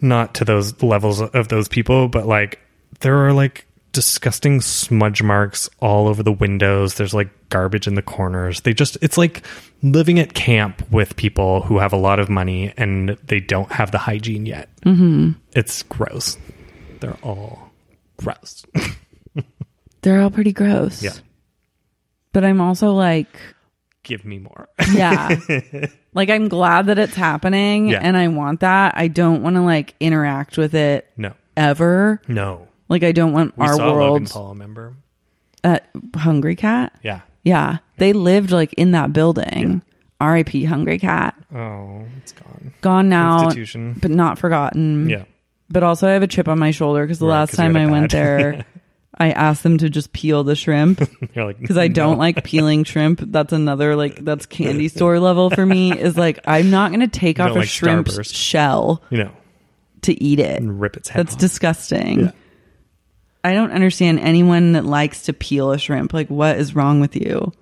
Not to those levels of those people but like there are like disgusting smudge marks all over the windows. There's like garbage in the corners. They just it's like living at camp with people who have a lot of money and they don't have the hygiene yet. Mm-hmm. it's gross. They're all gross they're all pretty gross. Yeah. but i'm also like give me more. Yeah. Like i'm glad that it's happening Yeah. and i want that. I don't want to like interact with it no. ever. No. Like i don't want we our saw logan world paul remember? At hungry cat? Yeah. Yeah. They lived like in that building. Rip hungry cat. Oh it's gone. Gone now Institution. but not forgotten. Yeah. But also, I have a chip on my shoulder because the Right, last 'cause you time had I a went there, I asked them to just peel the shrimp You're like because I don't like peeling shrimp. That's another like that's candy store level for me. Is like I'm not going to take You off don't a like shrimp's Starburst. shell you know to eat it. and rip its head. That's off. disgusting. Yeah. I don't understand anyone that likes to peel a shrimp. Like, what is wrong with you?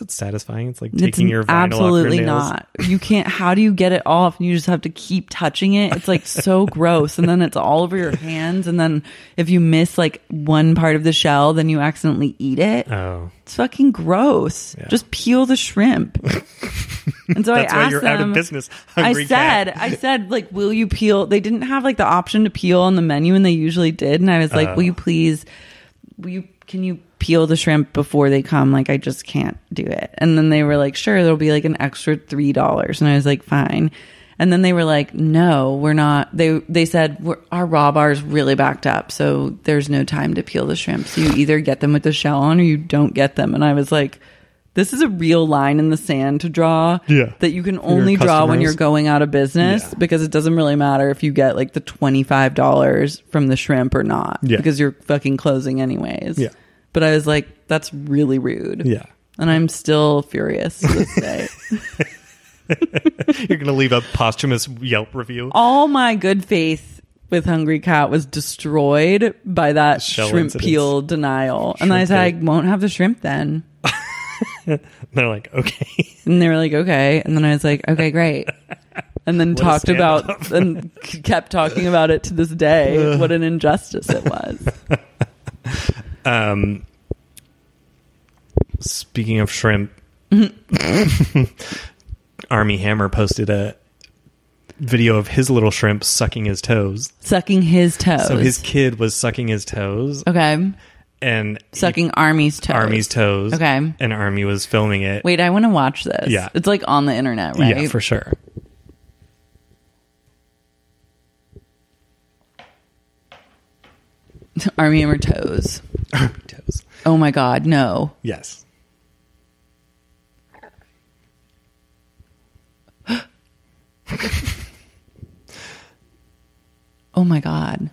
It's satisfying. It's like It's taking your absolutely off your nails. not. You can't. How do you get it off? And you just have to keep touching it. It's like so gross, and then it's all over your hands. And then if you miss like one part of the shell, then you accidentally eat it. Oh, It's fucking gross. Yeah. Just peel the shrimp. and so I asked you're them, out of business, I said. I said, like, will you peel? They didn't have like the option to peel on the menu, and they usually did. And I was like, Oh. will you please, will you, can you peel the shrimp before they come? Like, I just can't do it. And then they were like, sure, there'll be like an extra three dollars. And I was like, fine. And then they were like, no, we're not. They they said our raw bar is really backed up, so there's no time to peel the shrimp. So you either get them with the shell on, or you don't get them. And I was like. This is a real line in the sand to draw Yeah. that you can only draw when you're going out of business Yeah. because it doesn't really matter if you get like the $25 from the shrimp or not Yeah. because you're fucking closing anyways. Yeah. But I was like, that's really rude. Yeah. And I'm still furious to this day. You're gonna leave a posthumous Yelp review. All my good faith with Hungry Cat was destroyed by that Shell shrimp incidents. peel denial. and I Shrimp said, I won't have the shrimp then. They're like, okay, And they were like, okay. And then I was like, okay, great. And then talked about and kept talking about it to this day. what an injustice it was. Um, speaking of shrimp, Armie Hammer posted a video of his little shrimp sucking his toes. Sucking his toes. So his kid was sucking his toes okay. And Sucking Armie's toes. Armie's toes. Okay. and Armie was filming it. Wait, I want to watch this. Yeah. It's like on the internet, right? Yeah, for sure. Armie Hammer toes. Armie toes. Oh my God, no. Yes. Oh my God.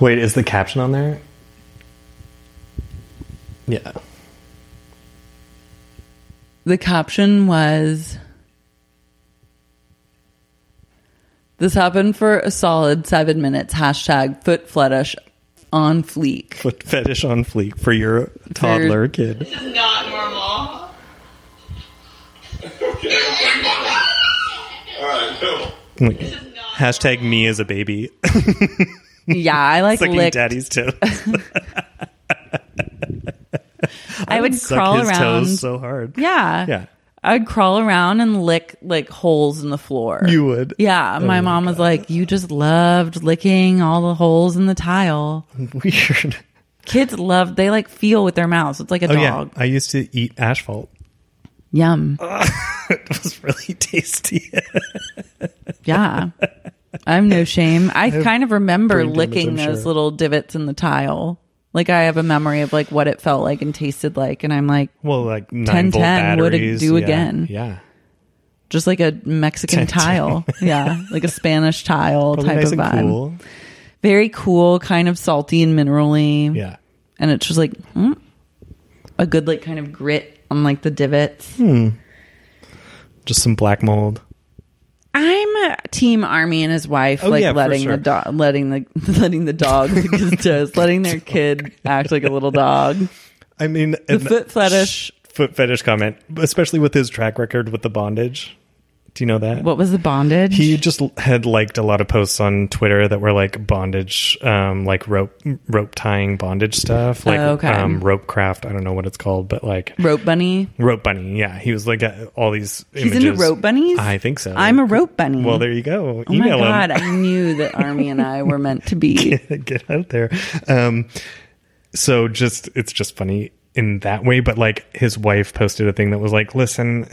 Wait, is the caption on there? Yeah. The caption was This happened for a solid seven minutes. Hashtag foot fetish on fleek. Foot fetish on fleek for your toddler kid. This is not normal. Okay. All right. Wait, Hashtag me as a baby. Yeah, I like Sucking licked. daddy's toes. I would crawl around. toes so hard. yeah. Yeah. I'd crawl around and lick like holes in the floor. You would. Yeah, my Oh my mom was like, "You just loved licking all the holes in the tile." Weird. Kids love; they like feel with their mouths. It's like a Oh yeah, dog. I used to eat asphalt. Yum. it was really tasty. Yeah. I'm no shame. I kind of remember licking those sure. little divots in the tile. Like I have a memory of like what it felt like and tasted like, and I'm like, well, like 10, nine volt 10 would it do yeah. again? Yeah, just like a Mexican 10, 10. tile. yeah, like a Spanish tile Probably type nice of vibe. cool. Very cool, kind of salty and minerally. Yeah, and it's just like hmm, a good like kind of grit on like the divots. Hmm. just some black mold. I'm team Armie and his wife Oh, like yeah, letting sure. the dog letting the letting the dog toes, letting their kid act like a little dog. I mean, The foot fetish. foot fetish comment, especially with his track record with the bondage. Do you know that? What was the bondage? He just had liked a lot of posts on Twitter that were like bondage, um, like rope rope tying bondage stuff, like Oh, okay. um, rope craft. I don't know what it's called, but like rope bunny. rope bunny. Yeah, he was like uh, all these. He's into rope bunnies. I think so. I'm a rope bunny. Well, there you go. Oh my god! I knew that Armie and I were meant to be. Get out there. Um, so just it's just funny in that way, but like his wife posted a thing that was like, "Listen,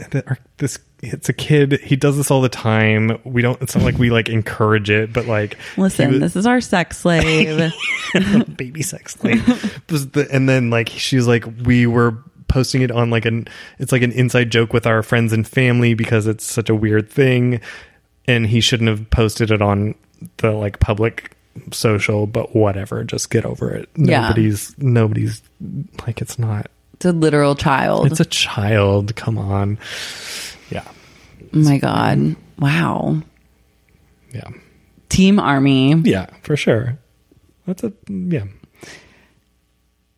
this it's a kid. He does this all the time. We don't. It's not like we like encourage it, but like Listen, was- this is our sex slave. baby sex slave. And then like she's like, we were posting it on like an it's like an inside joke with our friends and family because it's such a weird thing and he shouldn't have posted it on the like public social but whatever just get over it Yeah. nobody's nobody's like it's not It's a literal child. it's a child come on yeah oh my god. Wow. yeah Team Armie. yeah for sure that's a yeah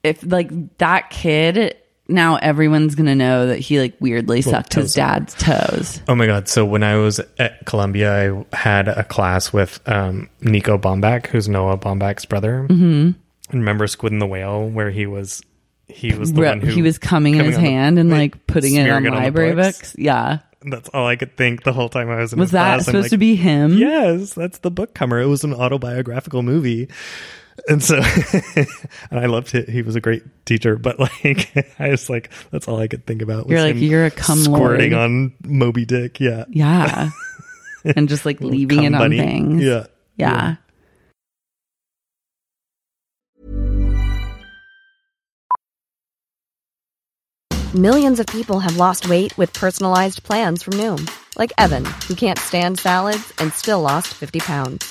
If like that kid now everyone's gonna know that he like weirdly sucked his dad's toes. Oh my god! So when I was at Columbia, I had a class with um, Nico Baumbach, who's Noah Baumbach's brother. Mm-hmm. Remember Squid and the Whale, where he was he was the Re- one who he was coming in his on the- hand and like putting it on the library books. Yeah. That's all I could think the whole time I was in Was that class. Supposed like, to be him? Yes, that's the book cover. It was an autobiographical movie. And so, and I loved it. He was a great teacher, but like, I was like, that's all I could think about. was You're like, you're a cum squirting lord. on Moby Dick. Yeah. Yeah. and just like leaving Cum it on bunny. things. Yeah. Yeah. Millions of people have lost weight with personalized plans from Noom, like Evan, who can't stand salads and still lost 50 pounds.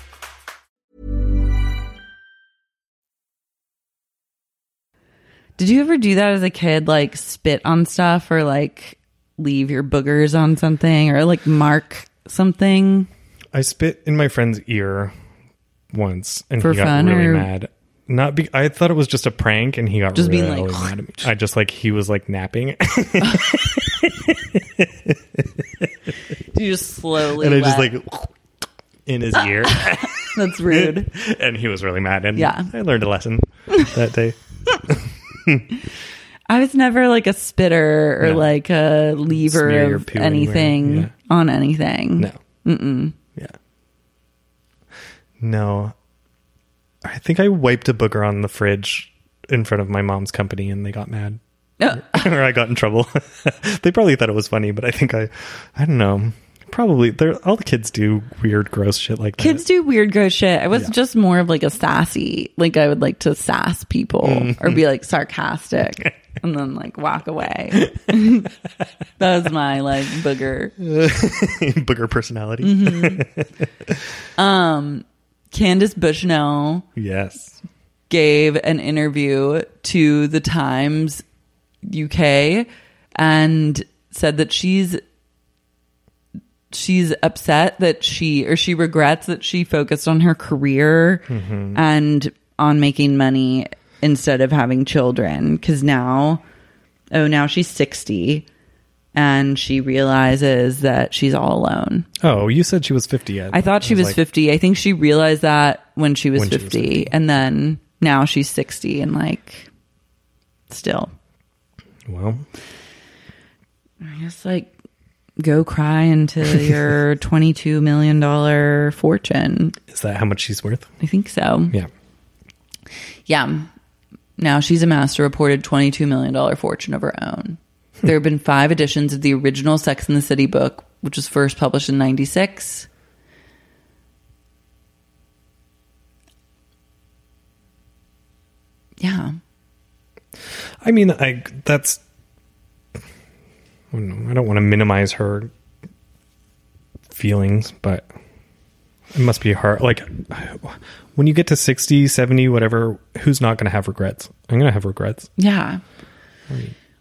Did you ever do that as a kid? Like spit on stuff or like leave your boogers on something or like mark something? I spit in my friend's ear once, and For he got really or- mad. Not be. I thought it was just a prank, and he got Just really, being like- mad at me. I just like he was like napping, You just slowly and I just like in his ear, that's rude. and he was really mad. And Yeah. I learned a lesson that day. I was never like a spitter or No. like a lever Smear of anything yeah. on anything. No. Mm-mm. Yeah. No. I think I wiped a booger on the fridge in front of my mom's company, and they got mad. Oh. or I got in trouble. they probably thought it was funny, but I think I, I don't know. Probably, all the kids do weird, gross shit like that. Kids do weird gross shit. I was Yeah. just more of like a sassy, like I would like to sass people Mm-hmm. or be like sarcastic and then like walk away. that was my like booger. booger personality. Um, Candace Bushnell yes. gave an interview to the Times UK and said that she's she's upset that she or she regrets that she focused on her career mm-hmm. and on making money instead of having children cuz now oh now she's 60 and she realizes that she's all alone. Oh, you said she was fifty. I thought she was, like, 50. I think she realized that when she was, When she was 50. and then now she's 60 and like still. Well, I guess like go cry into your 22 million dollar fortune. is that how much she's worth? I think so. Yeah. Yeah. Now she's amassed a reported $22 million fortune of her own. Hmm. There have been five editions of the original Sex in the City book, which was first published in 96. Yeah. I mean, I that's. I don't know, I don't want to minimize her feelings, but it must be hard. Like when you get to 60, 70, whatever, who's not going to have regrets? I'm going to have regrets. Yeah.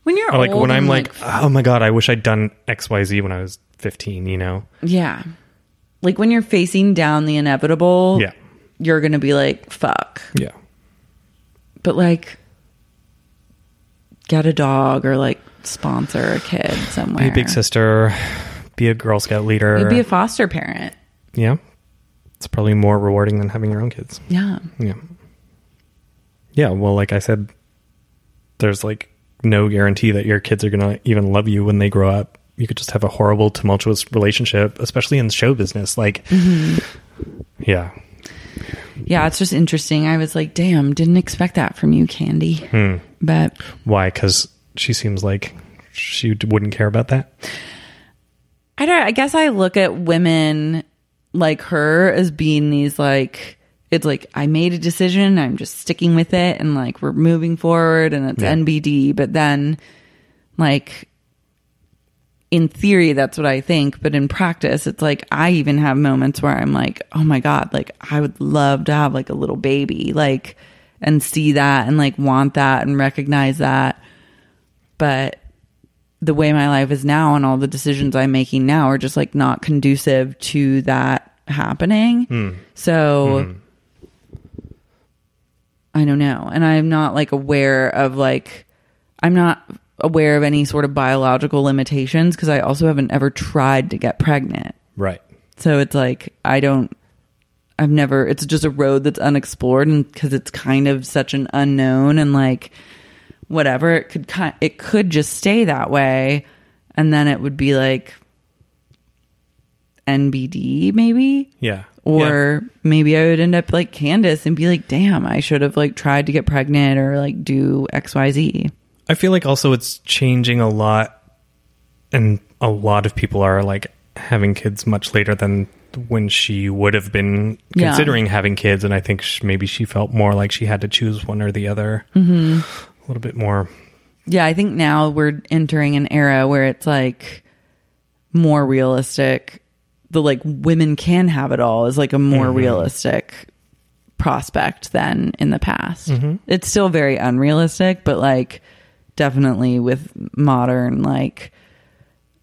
When you're like when I'm and, like, oh my god, I wish I'd done X, Y, Z when I was 15. You know? yeah. Like when you're facing down the inevitable, Yeah. you're going to be like, fuck. Yeah. But like, get a dog or like sponsor a kid somewhere. Be a big sister. Be a Girl Scout leader. You'd be a foster parent. yeah. It's probably more rewarding than having your own kids. Yeah. Yeah. Yeah. Well, like I said, there's like no guarantee that your kids are going to even love you when they grow up. You could just have a horrible, tumultuous relationship, especially in show business. Like, yeah. yeah, it's just interesting. I was like, damn, didn't expect that from you, Candy. Hmm. But Why? Because she seems like she wouldn't care about that. I don't. I guess I look at women like her as being these like it's like I made a decision, I'm just sticking with it, and like we're moving forward, and it's Yeah. NBD. But then, like in theory, that's what I think, but in practice, it's like I even have moments where I'm like, oh my god, like I would love to have like a little baby, like and see that and like want that and recognize that, but the way my life is now and all the decisions I'm making now are just like not conducive to that happening. Hmm. So hmm. I don't know. And I'm not like aware of like, I'm not aware of any sort of biological limitations because I also haven't ever tried to get pregnant. Right. So it's like, I don't, I've never, it's just a road that's unexplored and because it's kind of such an unknown and like, whatever it could kind it could just stay that way and then it would be like NBD maybe Yeah. or maybe I would end up like Candace and be like damn I should have like tried to get pregnant or like do XYZ I feel like also it's changing a lot, and a lot of people are like having kids much later than when she would have been Yeah. considering having kids. And I think sh- maybe she felt more like she had to choose one or the other. Mm-hmm. A little bit more. yeah I think now we're entering an era where it's like more realistic the like women can have it all is like a more mm-hmm. realistic prospect than in the past mm-hmm. it's still very unrealistic but like definitely with modern like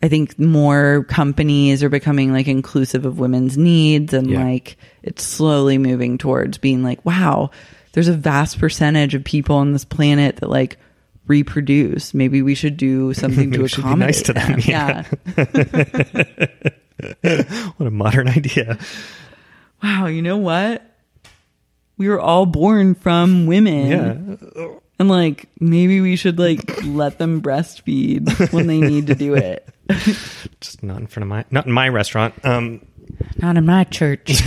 I think more companies are becoming like inclusive of women's needs and Yeah. like it's slowly moving towards being like, wow, there's a vast percentage of people on this planet that like reproduce. Maybe we should do something to we should be accommodate nice to them, Yeah. yeah. What a modern idea. Wow, you know what? We were all born from women. Yeah. And like maybe we should like let them breastfeed when they need to do it. Just not in front of my, not in my restaurant. Um, Not in my church.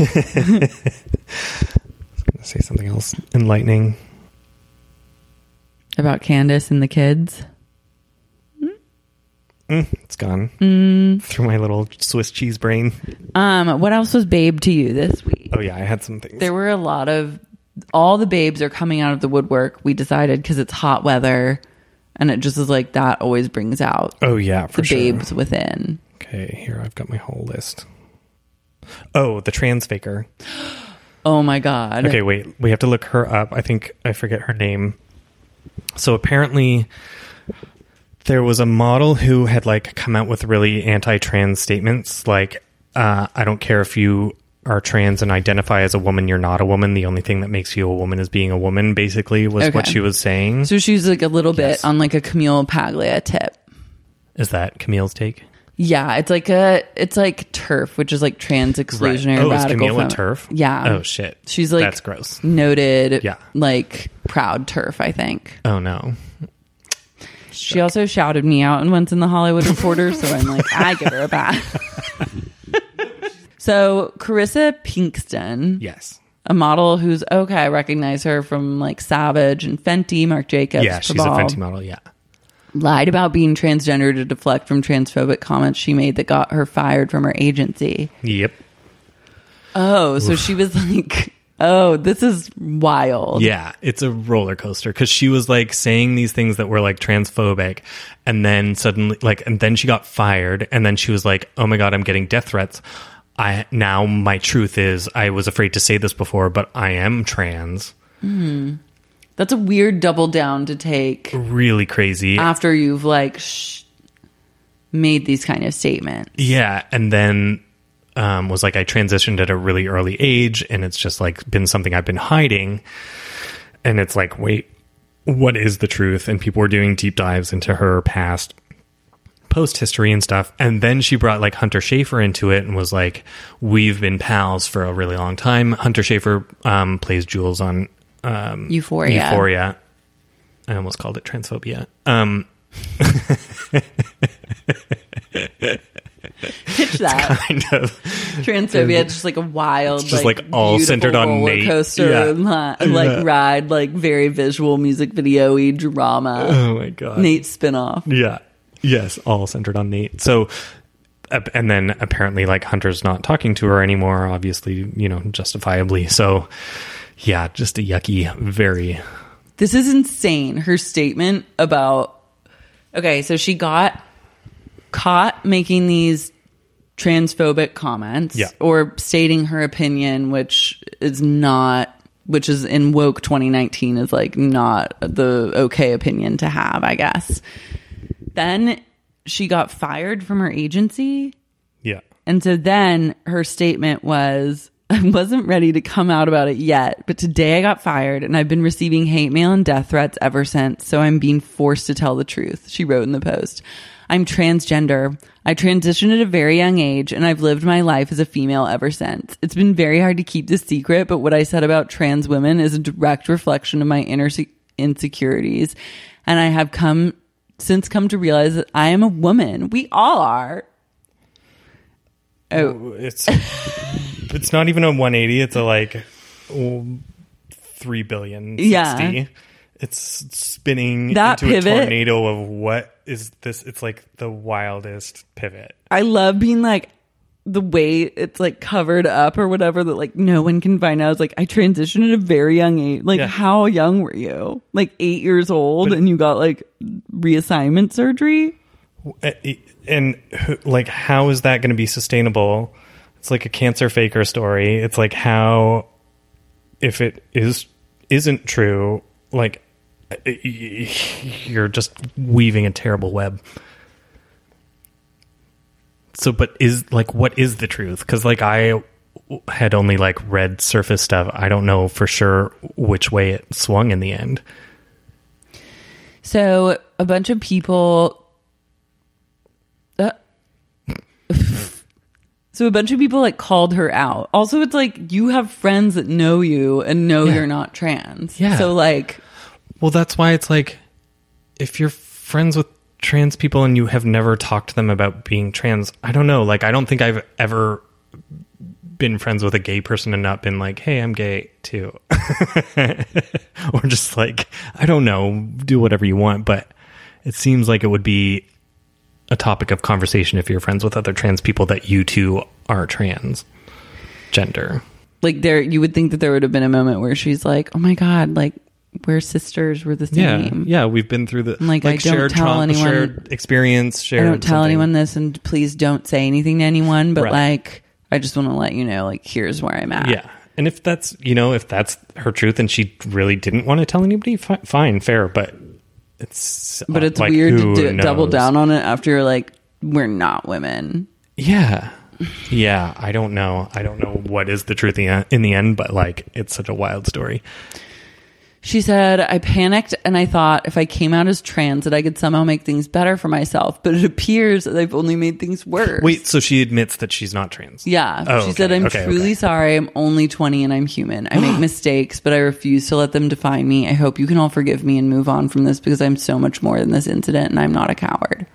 Say something else enlightening. About Candace and the kids. It's gone Mm. through my little Swiss cheese brain. Um, what else was babe to you this week? Oh yeah, I had some things. There were a lot of all the babes are coming out of the woodwork. We decided because it's hot weather, and it just is like that always brings out oh yeah, for the sure. babes within. Okay, here I've got my whole list. Oh, the trans faker. Oh my god! Okay, wait. We have to look her up. I think I forget her name. So apparently there was a model who had like come out with really anti-trans statements like uh, I don't care if you are trans and identify as a woman, you're not a woman. The only thing that makes you a woman is being a woman, basically, was what she was saying. So she's like a little Yes. bit on like a Camille Paglia tip. Is that Camille's take? Yeah, it's like a it's like turf, which is like trans exclusionary Oh, is radical. Camille a fem- turf? Yeah. Oh, shit. She's like That's gross. Noted. Yeah. Like proud turf. I think. Oh, no. She also shouted me out and once in the Hollywood Reporter, so I'm like, I give her a pass. so Carissa Pinkston, Yes. a model who's okay, I recognize her from like Savage and Fenty, Marc Jacobs. Yeah, she's a Fenty model. Yeah. Lied about being transgender to deflect from transphobic comments she made that got her fired from her agency. Yep. Oh, so she was like, oh, this is wild. Yeah, it's a roller coaster because she was like saying these things that were like transphobic, and then suddenly, like, and then she got fired, and then she was like, "Oh my god, I'm getting death threats." I now my truth is I was afraid to say this before, but I am trans. Mm-hmm. That's a weird double down to take Really crazy. after you've like sh- made these kind of statements. Yeah, and then um, was like I transitioned at a really early age, and it's just like been something I've been hiding, and it's like, wait, what is the truth? And people were doing deep dives into her past post history and stuff, and then she brought like Hunter Schafer into it and was like, we've been pals for a really long time. Hunter Schafer um, plays Jules on um, Euphoria. Euphoria. I almost called it transphobia. Um, Pitch that. kind of. Transphobia, it's just like a wild, just, like, like, all centered on roller Nate. coaster, Yeah. like Yeah. ride, like very visual music video y drama. Oh my god. Nate spinoff. Yeah. Yes, all centered on Nate. So and then apparently like Hunter's not talking to her anymore, obviously, you know, justifiably. So yeah, just a yucky, very This is insane. Her statement about okay, so she got caught making these transphobic comments Yeah. or stating her opinion, which is not which is in woke 2019 is like not the okay opinion to have, I guess. Then she got fired from her agency. yeah. And so then her statement was, I wasn't ready to come out about it yet, but today I got fired and I've been receiving hate mail and death threats ever since. So I'm being forced to tell the truth. She wrote in the post. I'm transgender. I transitioned at a very young age and I've lived my life as a female ever since. It's been very hard to keep this secret, but what I said about trans women is a direct reflection of my inner se- insecurities. And I have come since come to realize that I am a woman. We all are. Oh, It's it's not even a 180, it's a like 3 billion 60. Yeah. It's spinning That into pivot- a tornado of what is this? It's like the wildest pivot. I love being like the way it's like covered up or whatever that like no one can find out. It's like I transitioned at a very young age. Like Yeah. how young were you? Like eight years old But- and you got like reassignment surgery? Uh, and like how is that going to be sustainable it's like a cancer faker story. It's like how if it is isn't true like you're just weaving a terrible web. So but is like what is the truth? Because like i had only like read surface stuff. I don't know for sure which way it swung in the end. So a bunch of people. So a bunch of people like called her out. Also, it's like you have friends that know you and know Yeah. you're not trans. Yeah. So like, Well, that's why it's like if you're friends with trans people and you have never talked to them about being trans, I don't know. Like, I don't think I've ever been friends with a gay person and not been like, hey, I'm gay too. or just like, I don't know, do whatever you want. But it seems like it would be a topic of conversation if you're friends with other trans people that you two are trans gender. like there, you would think that there would have been a moment where she's like, "Oh my god, like we're sisters, we're the same." yeah, yeah we've been through the Like, I don't tell anyone- shared experience. I don't tell something. anyone this, and please don't say anything to anyone. But Right. like, I just want to let you know, like, here's where I'm at. Yeah, and if that's you know if that's her truth and she really didn't want to tell anybody, fi- fine, fair. But it's But uh, it's like, weird to do, double down on it after you're like, we're not women. Yeah, yeah. I don't know. I don't know what is the truth in in the end, but like it's such a wild story. She said, I panicked and I thought if I came out as trans that I could somehow make things better for myself, but it appears that I've only made things worse. Wait, so she admits that she's not trans? Yeah. Oh, she okay, said, I'm okay, truly okay. sorry. I'm only 20 and I'm human. I make mistakes, but I refuse to let them define me. I hope you can all forgive me and move on from this because I'm so much more than this incident and I'm not a coward.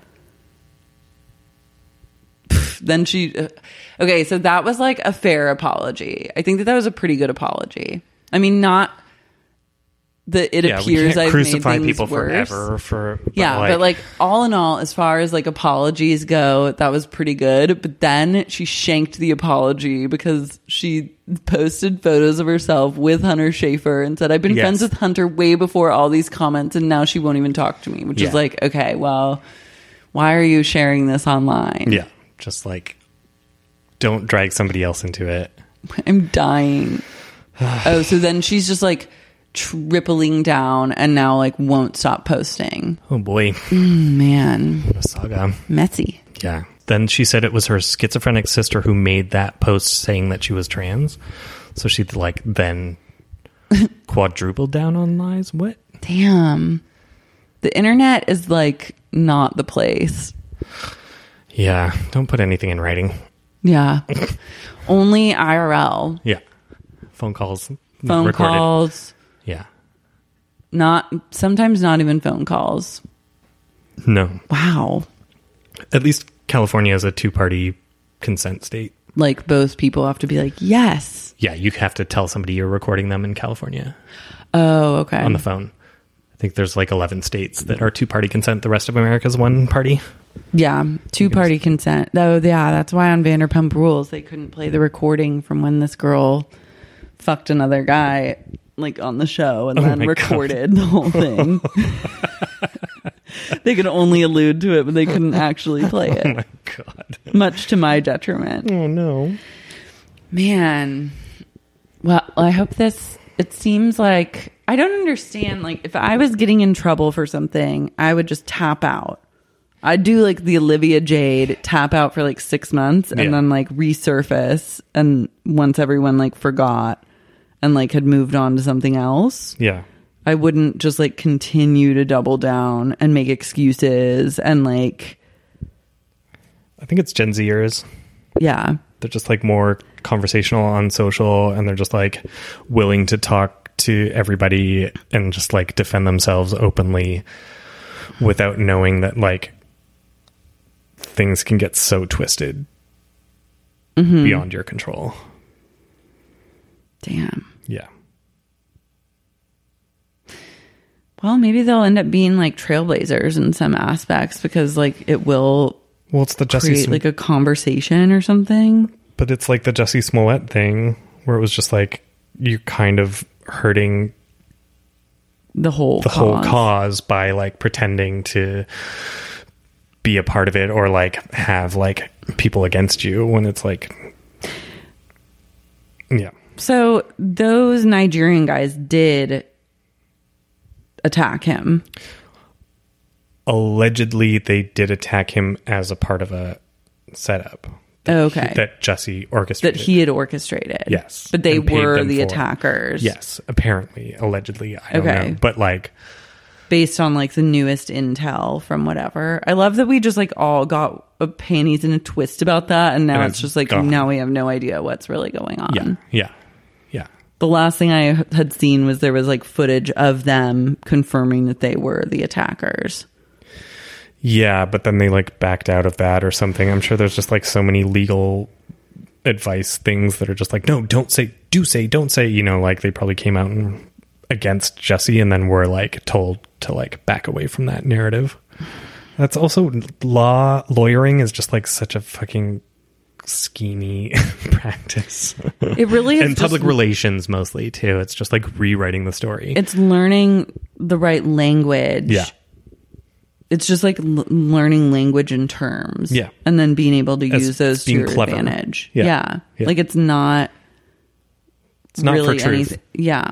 Then she, uh, okay, so that was like a fair apology. I think that that was a pretty good apology. I mean, not that it Yeah, appears I've crucify made things people worse. forever for but Yeah, but like all in all, as far as like apologies go, that was pretty good. But then she shanked the apology because she posted photos of herself with Hunter Schafer and said, I've been Yes. friends with Hunter way before all these comments and now she won't even talk to me, which Yeah. is like, okay, well, why are you sharing this online? yeah, just like don't drag somebody else into it. I'm dying. oh, so then she's just like tripling down and now like won't stop posting. Oh boy, mm, Man, what a saga. messy. Yeah. Then she said it was her schizophrenic sister who made that post saying that she was trans. So she like then quadrupled down on lies. What? Damn. The internet is like not the place. Yeah. Don't put anything in writing. Yeah. Only IRL. Yeah. Phone calls. Phone recorded. calls. Not sometimes not even phone calls. No. Wow. At least California is a two party consent state. Like both people have to be like, yes. Yeah, you have to tell somebody you're recording them in California Oh, okay. on the phone. I think there's like 11 states that are two party consent. The rest of America is one party. yeah, two party consent. Oh, yeah, that's why on Vanderpump Rules they couldn't play the recording from when this girl fucked another guy like on the show and Oh then my God. recorded the whole thing. they could only allude to it, but they couldn't actually play Oh it, my God. much to my detriment. Oh no. Man. Well, I hope this it seems like I don't understand like if I was getting in trouble for something, I would just tap out. I'd do like the Olivia Jade tap out for like 6 months and Yeah. then like resurface and once everyone like forgot and like had moved on to something else, Yeah. I wouldn't just like continue to double down and make excuses and like I think it's Gen Zers. yeah. They're just like more conversational on social and they're just like willing to talk to everybody and just like defend themselves openly without knowing that like things can get so twisted mm-hmm. beyond your control. Damn. Yeah. Well, maybe they'll end up being like trailblazers in some aspects because like it will Well, it's the Jussie create Sm- like a conversation or something. but it's like the Jussie Smollett thing where it was just like you kind of hurting The whole the whole cause. cause by like pretending to be a part of it or like have like people against you when it's like yeah So those Nigerian guys did attack him. allegedly they did attack him as a part of a setup Okay. that Jussie orchestrated. that he had orchestrated. Yes, But they were the attackers. yes apparently allegedly I don't Okay. know but like Based on like the newest intel from whatever. I love that we just like all got a panties in a twist about that. And now And it's it's just like, gone. now we have no idea what's really going on. yeah yeah The last thing I had seen was there was like footage of them confirming that they were the attackers. Yeah, but then they like backed out of that or something. I'm sure there's just like so many legal advice things that are just like, no, don't say, do say, don't say. You know, like they probably came out and against Jussie and then were like told to like back away from that narrative. That's also law lawyering is just like such a fucking schemy practice. It really is and just- public relations mostly too. It's just like rewriting the story. It's learning the right language. yeah. It's just like l- learning language and terms. Yeah. And then being able to As use those to your clever. advantage. Yeah. Yeah. Yeah. Like it's not It's not really for truth. Yeah.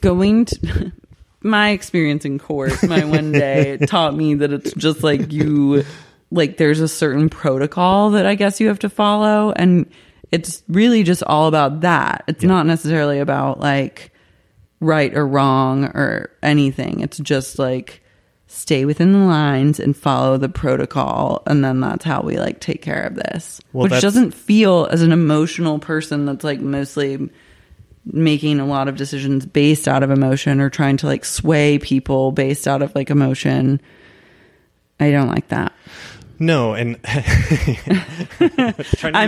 Going to my experience in court, my one day taught me that it's just like you, like there's a certain protocol that I guess you have to follow. And it's really just all about that. It's not necessarily about like right or wrong or anything. It's just like stay within the lines and follow the protocol. And then that's how we like take care of this, Well, which doesn't feel as an emotional person that's like mostly making a lot of decisions based out of emotion or trying to like sway people based out of like emotion. I don't like that. No, and I'm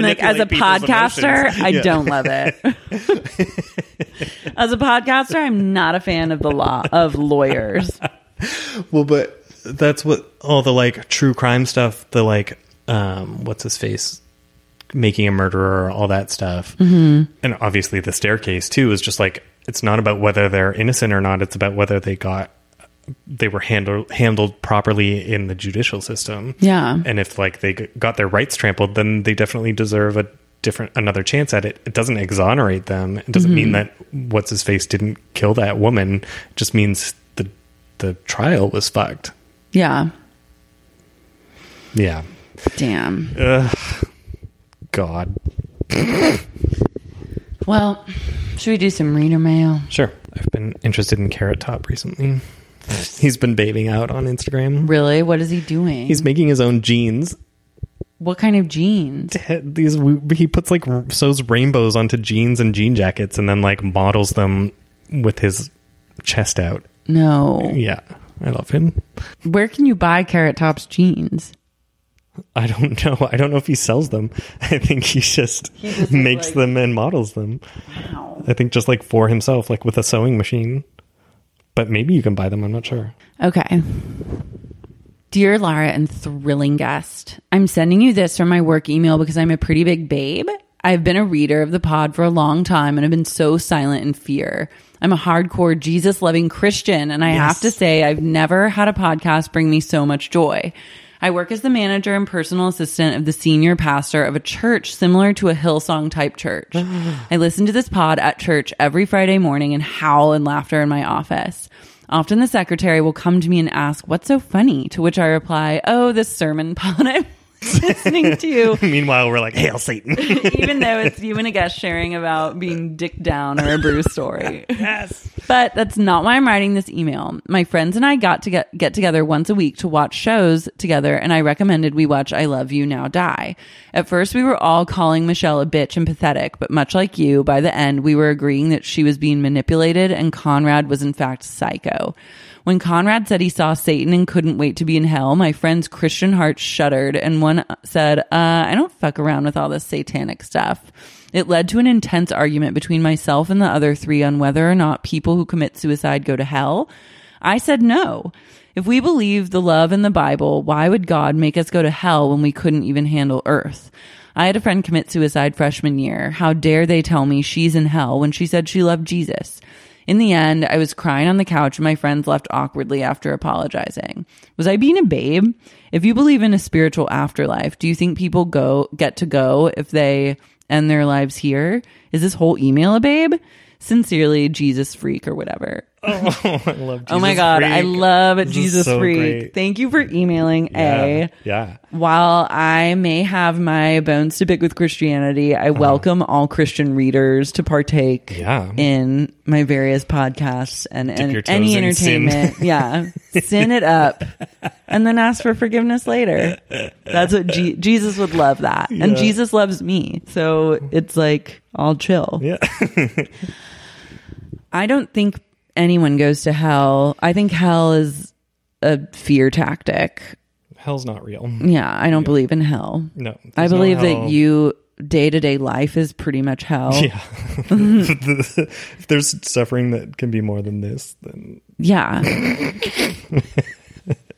like, as a podcaster. I Yeah. don't love it. as a podcaster, I'm not a fan of the law of lawyers. Well, but that's what all the like true crime stuff, the like, um, what's his face, making a murderer, all that stuff, mm-hmm. and obviously the staircase too is just like it's not about whether they're innocent or not; it's about whether they got they were handled handled properly in the judicial system. Yeah. and if like they got their rights trampled, then they definitely deserve a different another chance at it. It doesn't exonerate them. It doesn't mean mm-hmm. that what's his face didn't kill that woman. It just means the the trial was fucked. Yeah. Yeah. Damn. God. Well, should we do some reader mail? Sure. I've been interested in Carrot Top recently. He's been bathing out on Instagram. Really? What is he doing? He's making his own jeans. what kind of jeans? These he puts like sews rainbows onto jeans and jean jackets, and then like models them with his chest out. No. Yeah, I love him. Where can you buy Carrot Top's jeans? I don't know. I don't know if he sells them. I think he just, makes like- them and models them. Wow. I think just like for himself, like with a sewing machine. But maybe you can buy them. I'm not sure. Okay. Dear Lara and thrilling guest, I'm sending you this from my work email because I'm a pretty big babe. I've been a reader of the pod for a long time and have been so silent in fear. I'm a hardcore Jesus loving Christian, and I have to say, I've never had a podcast bring me so much joy. I work as the manager and personal assistant of the senior pastor of a church similar to a Hillsong type church. I listen to this pod at church every Friday morning and howl in laughter in my office. Often the secretary will come to me and ask, What's so funny? To which I reply, Oh, this sermon pod I'm listening to. Meanwhile, we're like, Hail Satan. Even though it's you and a guest sharing about being dick down or a Bruce story. yes. But that's not why I'm writing this email. My friends and I got to get, get together once a week to watch shows together, and I recommended we watch I Love You Now Die. At first, we were all calling Michelle a bitch and pathetic, but much like you, by the end, we were agreeing that she was being manipulated and Conrad was in fact psycho. When Conrad said he saw Satan and couldn't wait to be in hell, my friend's Christian heart shuddered, and one said, uh, I don't fuck around with all this satanic stuff. It led to an intense argument between myself and the other three on whether or not people who commit suicide go to hell. I said no. If we believe the love in the Bible, why would God make us go to hell when we couldn't even handle earth? I had a friend commit suicide freshman year. How dare they tell me she's in hell when she said she loved Jesus? In the end, I was crying on the couch and my friends left awkwardly after apologizing. Was I being a babe? If you believe in a spiritual afterlife, do you think people go get to go if they end their lives here? Is this whole email a babe? Sincerely, Jesus freak or whatever. oh, I love Jesus oh my god, I love This Jesus so freak. great. Thank you for emailing Yeah. A. yeah. While I may have my bones to pick with Christianity, I welcome all Christian readers to partake Uh-huh. Yeah. in my various podcasts and, and any in sin. entertainment. yeah. Sin it up and then ask for forgiveness later. That's what Je- Jesus would love that. And Jesus loves me. So it's like, I'll chill. Yeah. I don't think anyone goes to hell. I think hell is a fear tactic. Hell's not real. Yeah, I don't believe in hell. No. I there's no believe that you day to day life is pretty much hell. Yeah. if there's suffering that can be more than this, then Yeah.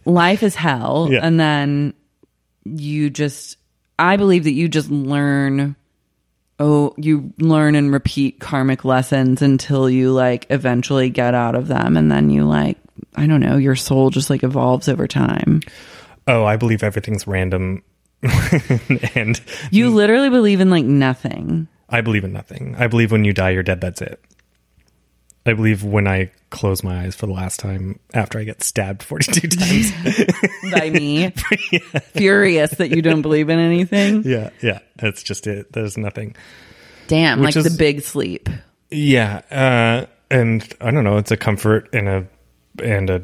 life is hell. Yeah. And then you just, I believe that you just learn, oh, you learn and repeat karmic lessons until you like eventually get out of them. And then you like, I don't know, your soul just like evolves over time. oh, I believe everything's random. and You literally believe in like nothing. I believe in nothing. I believe when you die, you're dead. That's it. I believe when I close my eyes for the last time after I get stabbed 42 times. by me. Furious that you don't believe in anything. yeah. Yeah. That's just it. There's nothing. Damn, Which like is- the big sleep. Yeah, uh, and I don't know. It's a comfort and a and a.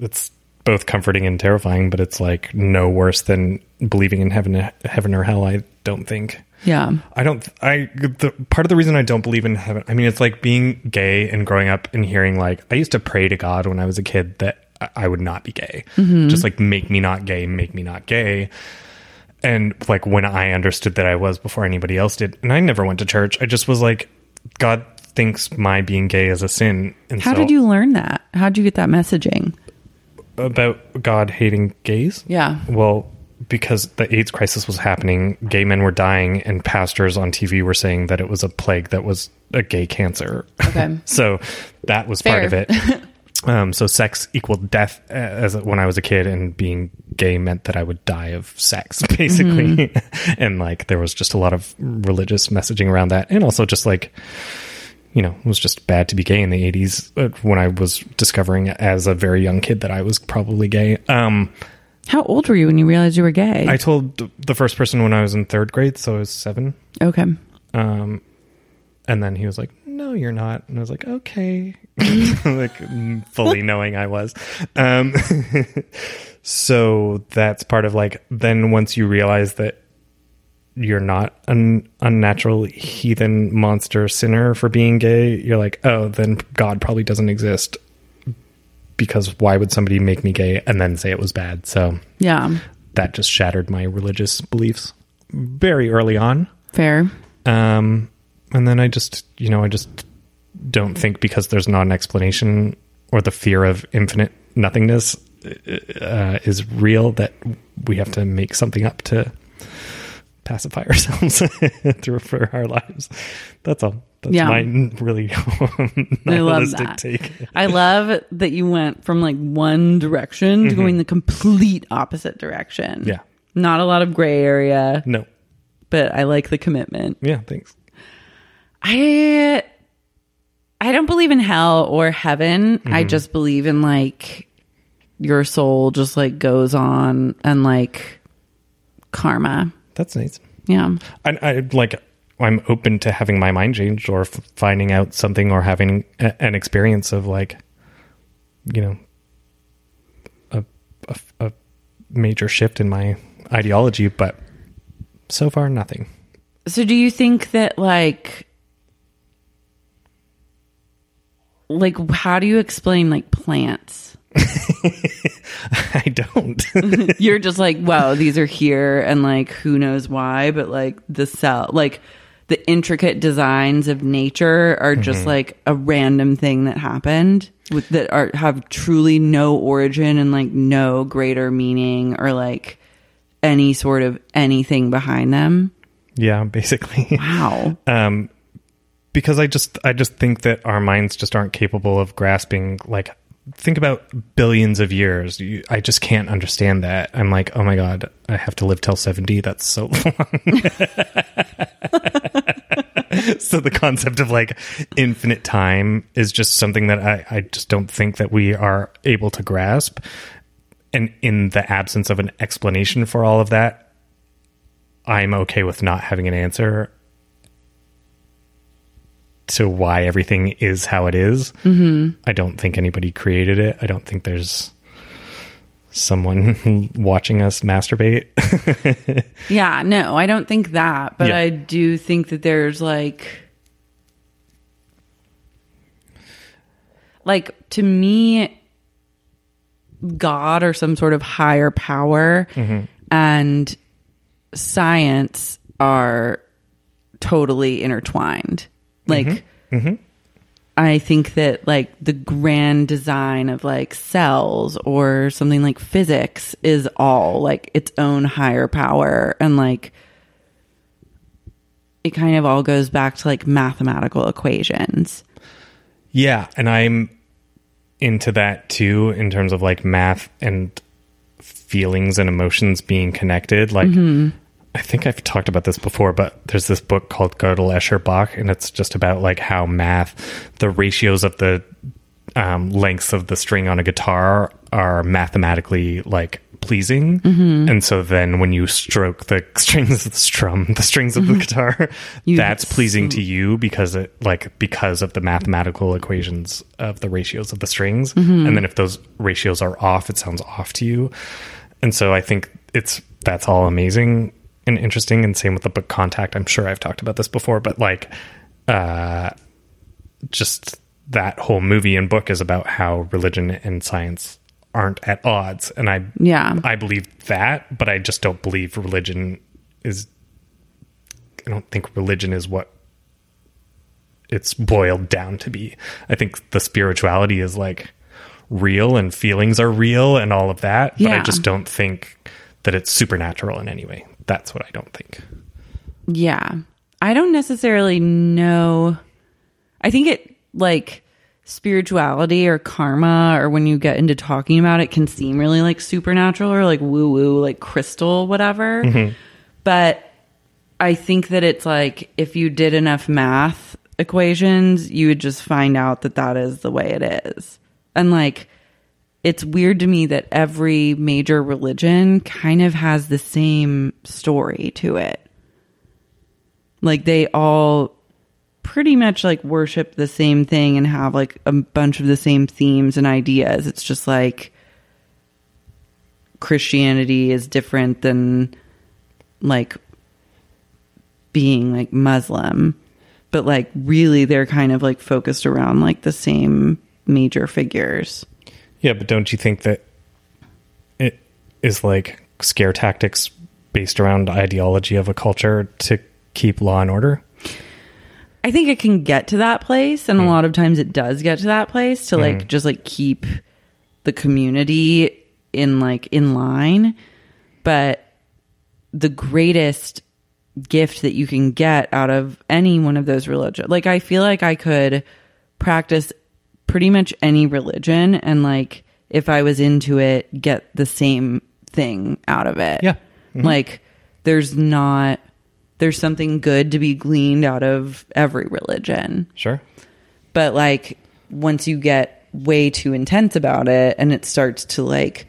It's both comforting and terrifying, but it's like no worse than believing in heaven, heaven or hell. I don't think. Yeah. I don't. I the part of the reason I don't believe in heaven. I mean, it's like being gay and growing up and hearing like I used to pray to God when I was a kid that I- would not be gay. Mm-hmm. Just like make me not gay, make me not gay. And like when I understood that I was before anybody else did, and I never went to church. I just was like, God thinks my being gay is a sin. And How so did you learn that? How did you get that messaging? about God hating gays? Yeah. Well, because the AIDS crisis was happening, gay men were dying, and pastors on TV were saying that it was a plague that was a gay cancer. Okay. so that was part of it. um, so sex equaled death uh, as when I was a kid, and being gay meant that I would die of sex, basically. and like there was just a lot of religious messaging around that, and also just like you know, it was just bad to be gay in the 80s uh, when I was discovering as a very young kid that I was probably gay. Um, How old were you when you realized you were gay? I told the first person when I was in third grade, so I was seven. okay. Um, and then he was like, "No, you're not." And I was like, "Okay," like fully knowing I was. Um, so that's part of like then once you realize that you're not an unnatural heathen monster sinner for being gay, you're like, "Oh, then God probably doesn't exist." Because why would somebody make me gay and then say it was bad? So Yeah. that just shattered my religious beliefs very early on. Fair. Um, and then I just, you know, I just don't think because there's not an explanation or the fear of infinite nothingness uh, is real that we have to make something up to pacify ourselves through for our lives. That's all. That's Yeah. my really I love that. take. I love that you went from like one direction to going the complete opposite direction. Mm-hmm. Yeah. Not a lot of gray area, No. but I like the commitment. Yeah. Thanks. I I don't believe in hell or heaven. Mm-hmm. I just believe in like your soul just like goes on and like karma. That's nice. Yeah. I, I like. I'm open to having my mind changed or f- finding out something or having a, an experience of like, you know, a, a a major shift in my ideology. But so far, nothing. So do you think that like like how do you explain like plants? I don't. You're just like, wow, these are here and like who knows why, but like the cell like the intricate designs of nature are just like a random thing that happened with that are have truly no origin and like no greater meaning or like any sort of anything behind them. yeah, basically. Wow. um, because I just I just think that our minds just aren't capable of grasping like think about billions of years. You, I just can't understand that. I'm like, oh my god, I have to live till seventy. That's so long. so the concept of like infinite time is just something that I, I just don't think that we are able to grasp. And in the absence of an explanation for all of that, I'm okay with not having an answer to why everything is how it is. Mm-hmm. I don't think anybody created it. I don't think there's someone watching us masturbate. Yeah, no, I don't think that, but Yeah. I do think that there's like like to me God or some sort of higher power and science are totally intertwined. Like mm-hmm. Mm-hmm. I think that like the grand design of like cells or something like physics is all like its own higher power and like it kind of all goes back to like mathematical equations. yeah, and I'm into that too in terms of like math and feelings and emotions being connected. Like mm-hmm. I think I've talked about this before, but there's this book called Gödel Escher Bach, and it's just about like how math, the ratios of the um, lengths of the string on a guitar are mathematically like pleasing, mm-hmm. and so then when you stroke the strings of the strum, the strings of the mm-hmm. guitar, You that's pleasing to you because it like because of the mathematical equations of the ratios of the strings, mm-hmm. and then if those ratios are off, it sounds off to you, and so I think it's that's all amazing and interesting, and same with the book Contact. I'm sure I've talked about this before, but like, uh, just that whole movie and book is about how religion and science aren't at odds, and I Yeah. I believe that, but I just don't believe religion is. I don't think religion is what it's boiled down to be. I think the spirituality is like real and feelings are real and all of that, but I just don't think that it's supernatural in any way. That's what I don't think. Yeah. I don't necessarily know. I think it like spirituality or karma or when you get into talking about it can seem really like supernatural or like woo woo, like crystal, whatever. Mm-hmm. But I think that it's like if you did enough math equations, you would just find out that that is the way it is. And like, it's weird to me that every major religion kind of has the same story to it. Like they all pretty much like worship the same thing and have like a bunch of the same themes and ideas. It's just like Christianity is different than like being like Muslim, but like really they're kind of like focused around like the same major figures. Yeah, but don't you think that it is like scare tactics based around ideology of a culture to keep law and order? I think it can get to that place, and a hmm. lot of times it does get to that place to like hmm. just like keep the community in like in line. But the greatest gift that you can get out of any one of those religions, like I feel like I could practice pretty much any religion, and like if I was into it, get the same thing out of it. Yeah. Mm-hmm. Like there's not there's something good to be gleaned out of every religion. Sure. But like once you get way too intense about it and it starts to like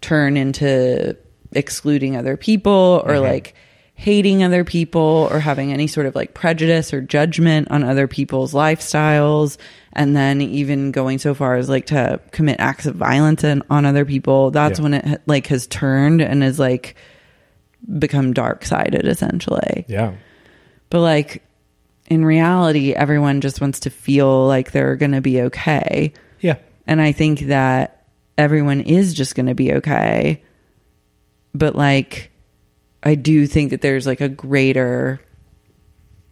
turn into excluding other people or mm-hmm. like hating other people or having any sort of like prejudice or judgment on other people's lifestyles and then even going so far as like to commit acts of violence and, on other people that's Yeah. when it like has turned and is like become dark sided essentially Yeah. but like in reality, everyone just wants to feel like they're going to be okay. Yeah. And I think that everyone is just going to be okay. But like, I do think that there's like a greater,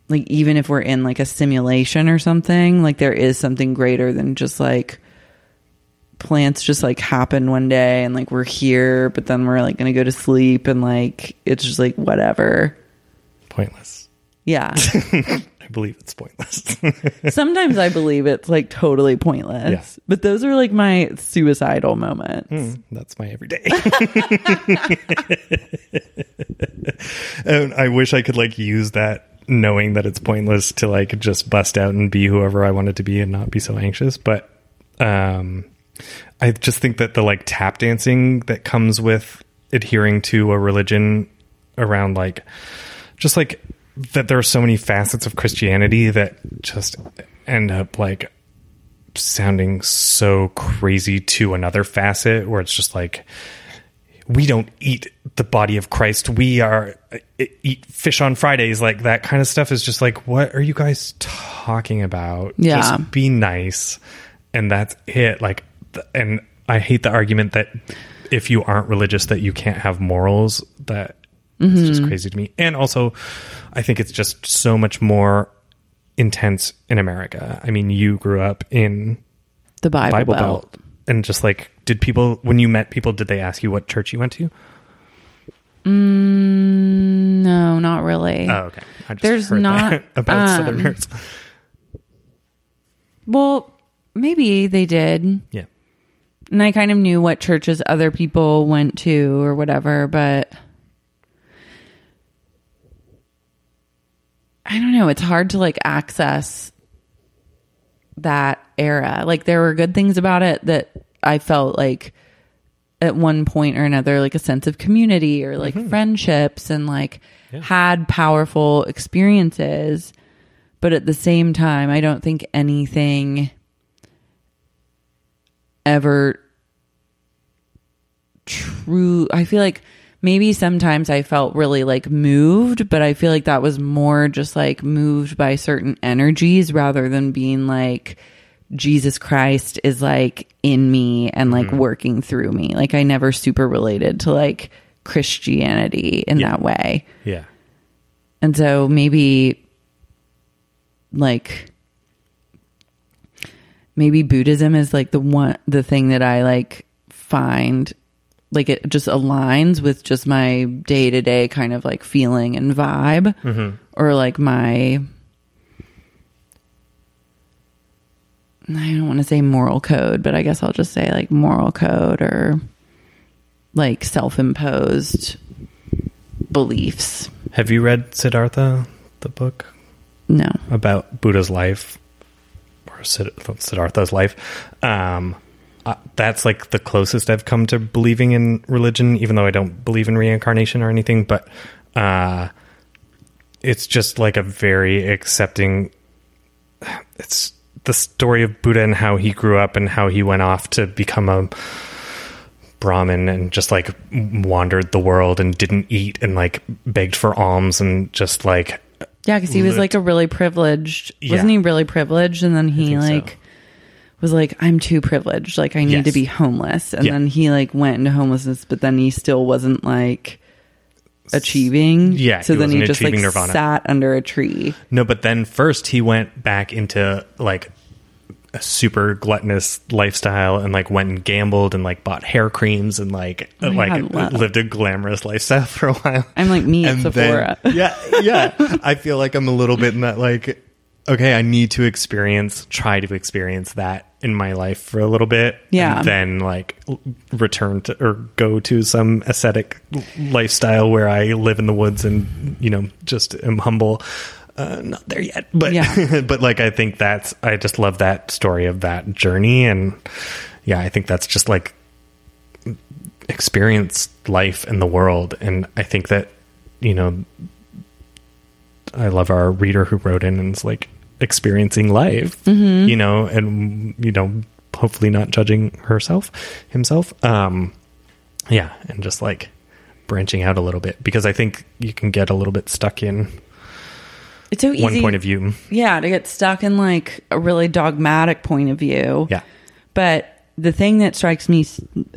like, even if we're in like a simulation or something, like, there is something greater than just like plants just like happen one day and like we're here, but then we're like going to go to sleep and like it's just like whatever. Pointless. Yeah. I believe it's pointless. Sometimes I believe it's like totally pointless. Yeah. But those are like my suicidal moments. Hmm, that's my everyday. and I wish I could like use that knowing that it's pointless to like just bust out and be whoever I wanted to be and not be so anxious. But um I just think that the like tap dancing that comes with adhering to a religion around like just like that there are so many facets of Christianity that just end up like sounding so crazy to another facet where it's just like we don't eat the body of Christ. We are uh, eat fish on Fridays. Like that kind of stuff is just like, what are you guys talking about? Yeah. Just be nice. And that's it. Like, and I hate the argument that if you aren't religious, that you can't have morals. That is just crazy to me. And also, I think it's just so much more intense in America. I mean, you grew up in The Bible, Bible Belt. Belt. And just like, did people, when you met people, did they ask you what church you went to? mm, No, not really. Oh, okay. I just There's not, about um, Southerners. well, maybe they did. Yeah. And I kind of knew what churches other people went to or whatever, but I don't know. It's hard to like access that era. Like there were good things about it that I felt like at one point or another, like a sense of community or like mm-hmm. friendships and like had powerful experiences. But at the same time, I don't think anything ever true i feel like maybe sometimes i felt really like moved but i feel like that was more just like moved by certain energies rather than being like jesus christ is like in me and like mm-hmm. working through me. Like i never super related to like christianity in that way. Yeah. and so maybe like maybe Buddhism is like the one the thing that I like find like it just aligns with just my day-to-day kind of like feeling and vibe or like my I don't want to say moral code, but I guess I'll just say like moral code or like self-imposed beliefs. Have you read Siddhartha, the book No. about Buddha's life or Siddhartha's life? Um, uh, that's like the closest I've come to believing in religion, even though I don't believe in reincarnation or anything. But uh, it's just like a very accepting. It's the story of Buddha and how he grew up and how he went off to become a Brahmin and just like wandered the world and didn't eat and like begged for alms and just like Yeah, because he was lived- like a really privileged. Wasn't he really privileged? And then he like so. Was like, I'm too privileged. Like I need Yes. to be homeless. And Yeah. then he like went into homelessness, but then he still wasn't like achieving. Yeah, So he then he just like nirvana. sat under a tree. No, but then first he went back into like a super gluttonous lifestyle and like went and gambled and like bought hair creams and like Oh like God, lived a glamorous lifestyle for a while. I'm like me at And Sephora. then- yeah, yeah. I feel like I'm a little bit in that like okay, I need to experience try to experience that in my life for a little bit. Yeah. And then like return to or go to some ascetic lifestyle where I live in the woods and you know just am humble. Uh, not there yet, but Yeah. but like I think that's I just love that story of that journey and yeah, I think that's just like experience life and the world and I think that you know I love our reader who wrote in and is like experiencing life, you know, and you know, hopefully not judging herself, himself. Um, yeah, and just like branching out a little bit because I think you can get a little bit stuck in It's so easy. one point of view. Yeah, to get stuck in like a really dogmatic point of view. Yeah. But the thing that strikes me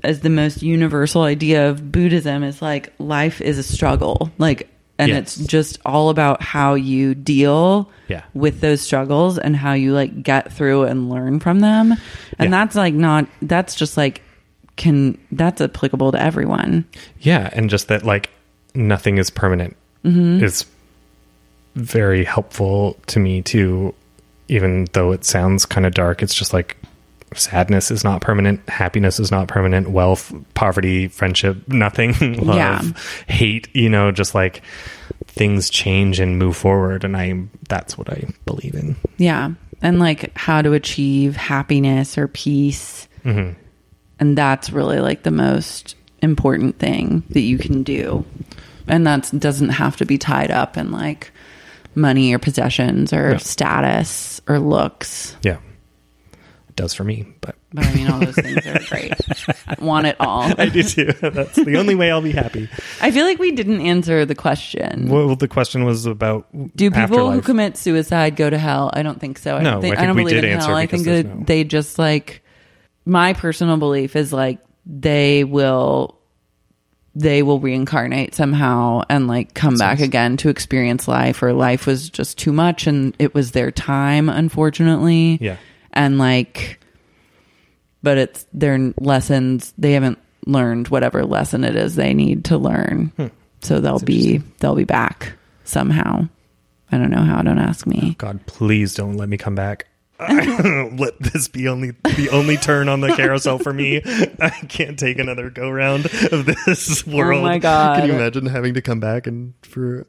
as the most universal idea of Buddhism is like life is a struggle. Like, and Yes. it's just all about how you deal Yeah. with those struggles and how you like get through and learn from them. And Yeah. that's like not, that's just like, can, that's applicable to everyone. Yeah, and just that like nothing is permanent mm-hmm. is very helpful to me too. Even though it sounds kind of dark, it's just like sadness is not permanent, happiness is not permanent, wealth, poverty, friendship, nothing, love, Yeah. hate. You know, just like things change and move forward, and I that's what I believe in. Yeah. And like how to achieve happiness or peace. Mm-hmm. And that's really like the most important thing that you can do. And that doesn't have to be tied up in like money or possessions or No. status or looks. Yeah, it does for me, but But I mean, all those things are great. I want it all. I do too. That's the only way I'll be happy. I feel like we didn't answer the question. Well, the question was about Do people who commit suicide go to hell? I don't think so. I No, don't think, I think don't we believe did in hell. I think that no- they just like my personal belief is like they will they will reincarnate somehow and like come back again to experience life or life was just too much and it was their time unfortunately. Yeah. And like but it's their lessons they haven't learned whatever lesson it is they need to learn. Hmm. So they'll be they'll be back somehow. I don't know how. Don't ask me. God, please don't let me come back. let this be only the only turn on the carousel for me. I can't take another go round of this world. Oh my God. Can you imagine having to come back and for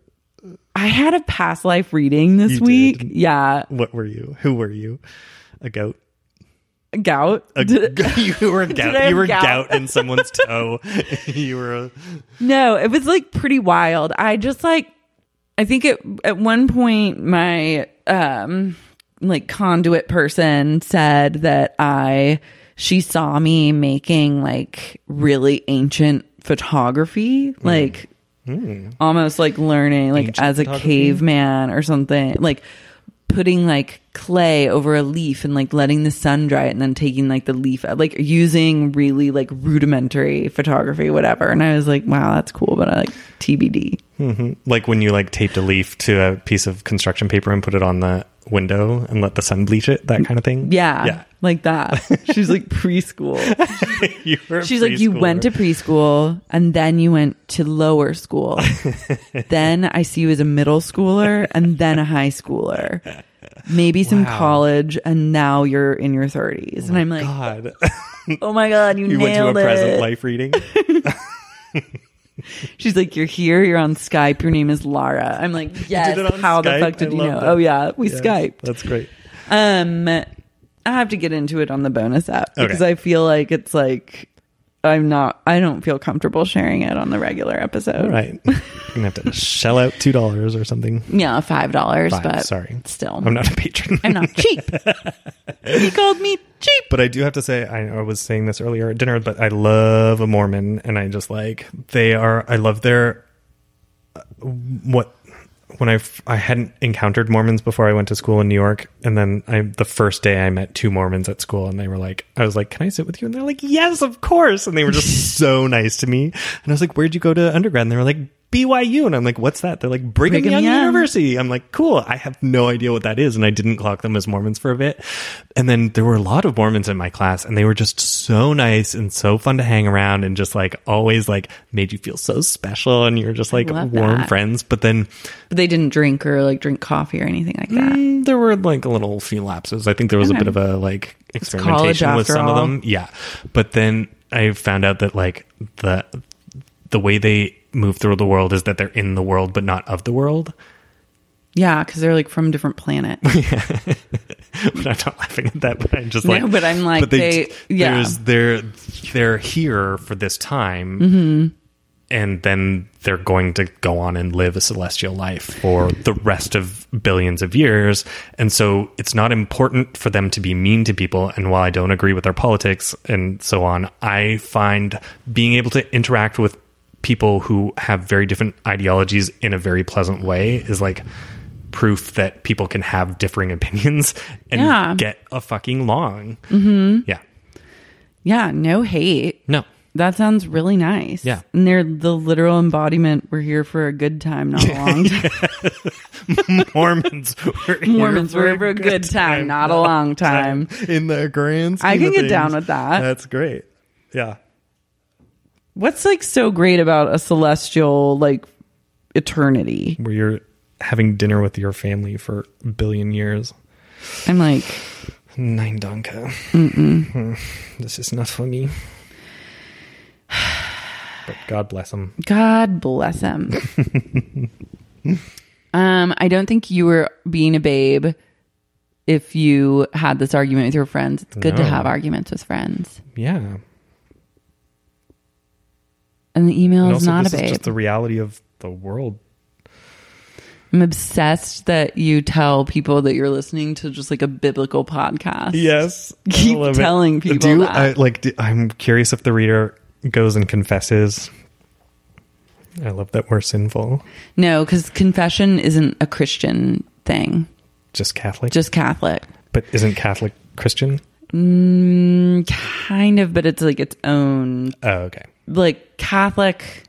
I had a past life reading this You week. did? Yeah, what were you? Who were you? A goat? gout. A, you were a gout. You were gout? gout in someone's toe. you were a no, it was like pretty wild. I just like, I think at at one point my um like conduit person said that I she saw me making like really ancient photography, like almost like learning like. Ancient as a caveman or something, like putting like clay over a leaf and like letting the sun dry it and then taking like the leaf out, like using really like rudimentary photography, whatever. And I was like, wow, that's cool, but I like TBD. Mm-hmm. like when you like taped a leaf to a piece of construction paper and put it on the window and let the sun bleach it, that kind of thing. Yeah, Yeah. like that. She's like preschool. you She's like, you went to preschool and then you went to lower school. then I see you as a middle schooler and then a high schooler. Maybe some Wow. college and now you're in your 30s. and I'm like, God. oh my God, you, you went to a it. present life reading. She's like, you're here, you're on Skype, your name is Lara. I'm like, yes, how the fuck did I you know? that. Oh yeah, we Yes, Skyped. That's great. Um, I have to get into it on the bonus app because Okay. I feel like it's like I'm not. I don't feel comfortable sharing it on the regular episode. All right. You're gonna have to shell out two dollars or something. Yeah, five dollars, but sorry. still, I'm not a patron. I'm not cheap. he called me cheap. but I do have to say, I, I was saying this earlier at dinner, but I love a Mormon, and I just like they are. I love their uh, what when I f- I hadn't encountered Mormons before I went to school in New York, and then I the first day I met two Mormons at school, and they were like, I was like, "Can I sit with you?" And they're like, "Yes, of course." And they were just so nice to me, and I was like, "Where'd you go to undergrad?" And they were like. BYU and I'm like, what's that? They're like Brigham, Brigham Young, Young. University. I'm like, cool. I have no idea what that is, and I didn't clock them as Mormons for a bit. And then there were a lot of Mormons in my class, and they were just so nice and so fun to hang around, and just like always like made you feel so special, and you're just like warm that. friends. But then But they didn't drink or like drink coffee or anything like that. Mm, there were like a little few lapses. I think there was a bit of a like experimentation with some of them. Yeah. But then I found out that like the the way they move through the world is that they're in the world but not of the world. Yeah, because they're like from a different planets. but I'm not laughing at that. But I'm just No, like, but I'm like, they- yeah. there's they're they're here for this time, Mm-hmm. and then they're going to go on and live a celestial life for the rest of billions of years. And so it's not important for them to be mean to people. And while I don't agree with their politics and so on, I find being able to interact with people who have very different ideologies in a very pleasant way is like proof that people can have differing opinions and Yeah. get a fucking long. Mm-hmm. Yeah. yeah, no hate. No. That sounds really nice. Yeah. And they're the literal embodiment. We're here for a good time, not a long time. Mormons. Were here Mormons, we're here for a good time, not a long time. In the grand scheme. I can get down with that. That's great. Yeah. What's like so great about a celestial like eternity? Where you're having dinner with your family for a billion years. I'm like, Nine Donka. Hmm. This is not for me. But God bless him. God bless him. um, I don't think you were being a babe if you had this argument with your friends. It's good to No. have arguments with friends. Yeah. And the email And is also, not a this is just the reality of the world. I'm obsessed that you tell people that you're listening to just like a biblical podcast. Yes. Keep I love telling people Do that. I, like? Do, I'm curious if the reader goes and confesses. I love that we're sinful. No, because confession isn't a Christian thing, Just Catholic. just Catholic. but isn't Catholic Christian? Mm, kind of, but it's like its own Oh, okay. Like Catholic.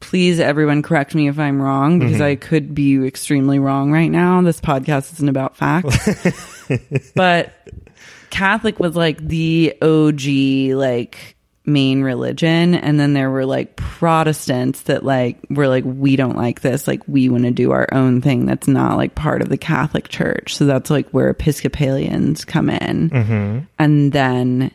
Please, everyone, correct me if I'm wrong because mm-hmm. I could be extremely wrong right now. This podcast isn't about facts, but Catholic was like the OG, like main religion, and then there were like Protestants that like were like we don't like this, like we want to do our own thing that's not like part of the Catholic Church. So that's like where Episcopalians come in, mm-hmm. and then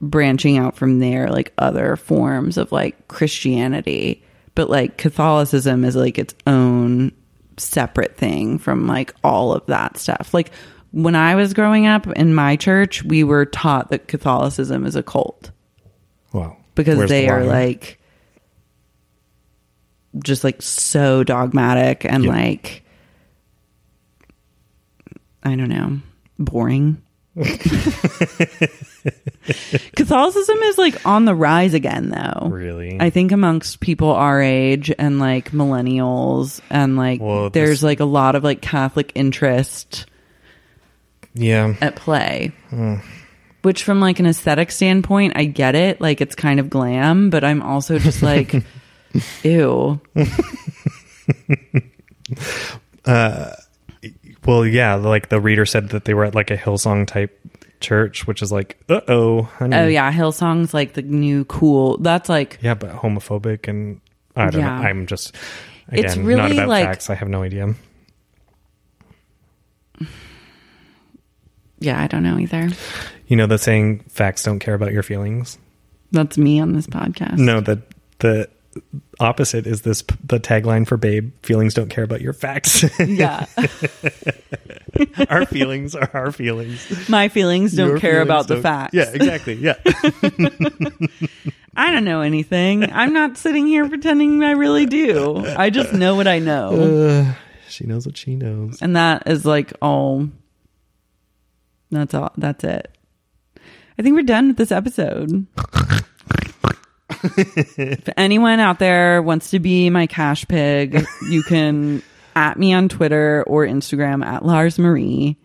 branching out from there like other forms of like christianity but like catholicism is like its own separate thing from like all of that stuff like when i was growing up in my church we were taught that catholicism is a cult Wow. because Where's they the are like just like so dogmatic and Yeah. like I don't know, boring. Catholicism is like on the rise again though. Really? I think amongst people our age and like millennials and like Well, there's this- like a lot of like Catholic interest yeah. at play. Hmm. Which, from like an aesthetic standpoint, I get it. Like it's kind of glam, but I'm also just like, ew. Uh, well, yeah. Like the reader said that they were at like a Hillsong type church, which is like, uh oh. Oh yeah, Hillsong's like the new cool. That's like Yeah, but homophobic and I don't Yeah. know. I'm just again It's not really, about like- facts. I have no idea. yeah, I don't know either. You know the saying, "Facts don't care about your feelings." That's me on this podcast. No, the the opposite is this the tagline for Babe: "Feelings don't care about your facts." Yeah, our feelings are our feelings. my feelings don't Your care feelings about the don't- facts. Yeah, exactly. Yeah. I don't know anything. I'm not sitting here pretending I really do. I just know what I know, uh, she knows what she knows. and that is like all. That's all. That's it. I think we're done with this episode. if anyone out there wants to be my cash pig, you can at me on Twitter or Instagram at Lars Marie.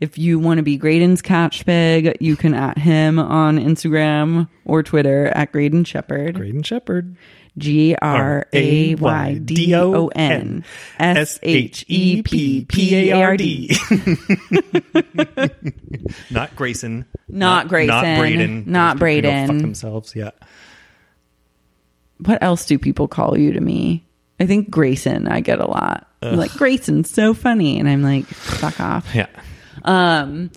If you want to be Graydon's cash pig, you can at him on Instagram or Twitter at Graydon Sheppard. Graydon Sheppard. G R A Y D O N S H E P P A R D. Not Grayson. Not Grayson. Not Braden. Not Braden. Fuck themselves. Yeah. What else do people call you to me? I think Graydon, I get a lot. Like, Graydon's so funny. And I'm like, fuck off. Yeah. Um,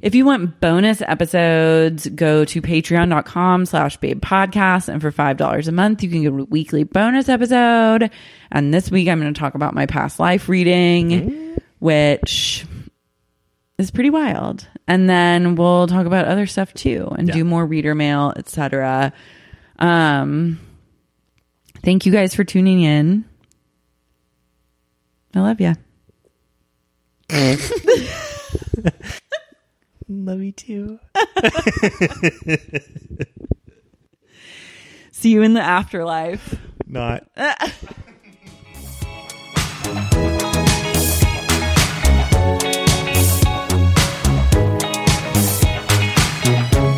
if you want bonus episodes, go to patreon.com slash babe podcast. And for $5 a month, you can get a weekly bonus episode. And this week, I'm going to talk about my past life reading, which is pretty wild. And then we'll talk about other stuff too and do more reader mail, etc. Um, thank you guys for tuning in. I love you. Love you too. See you in the afterlife. Not.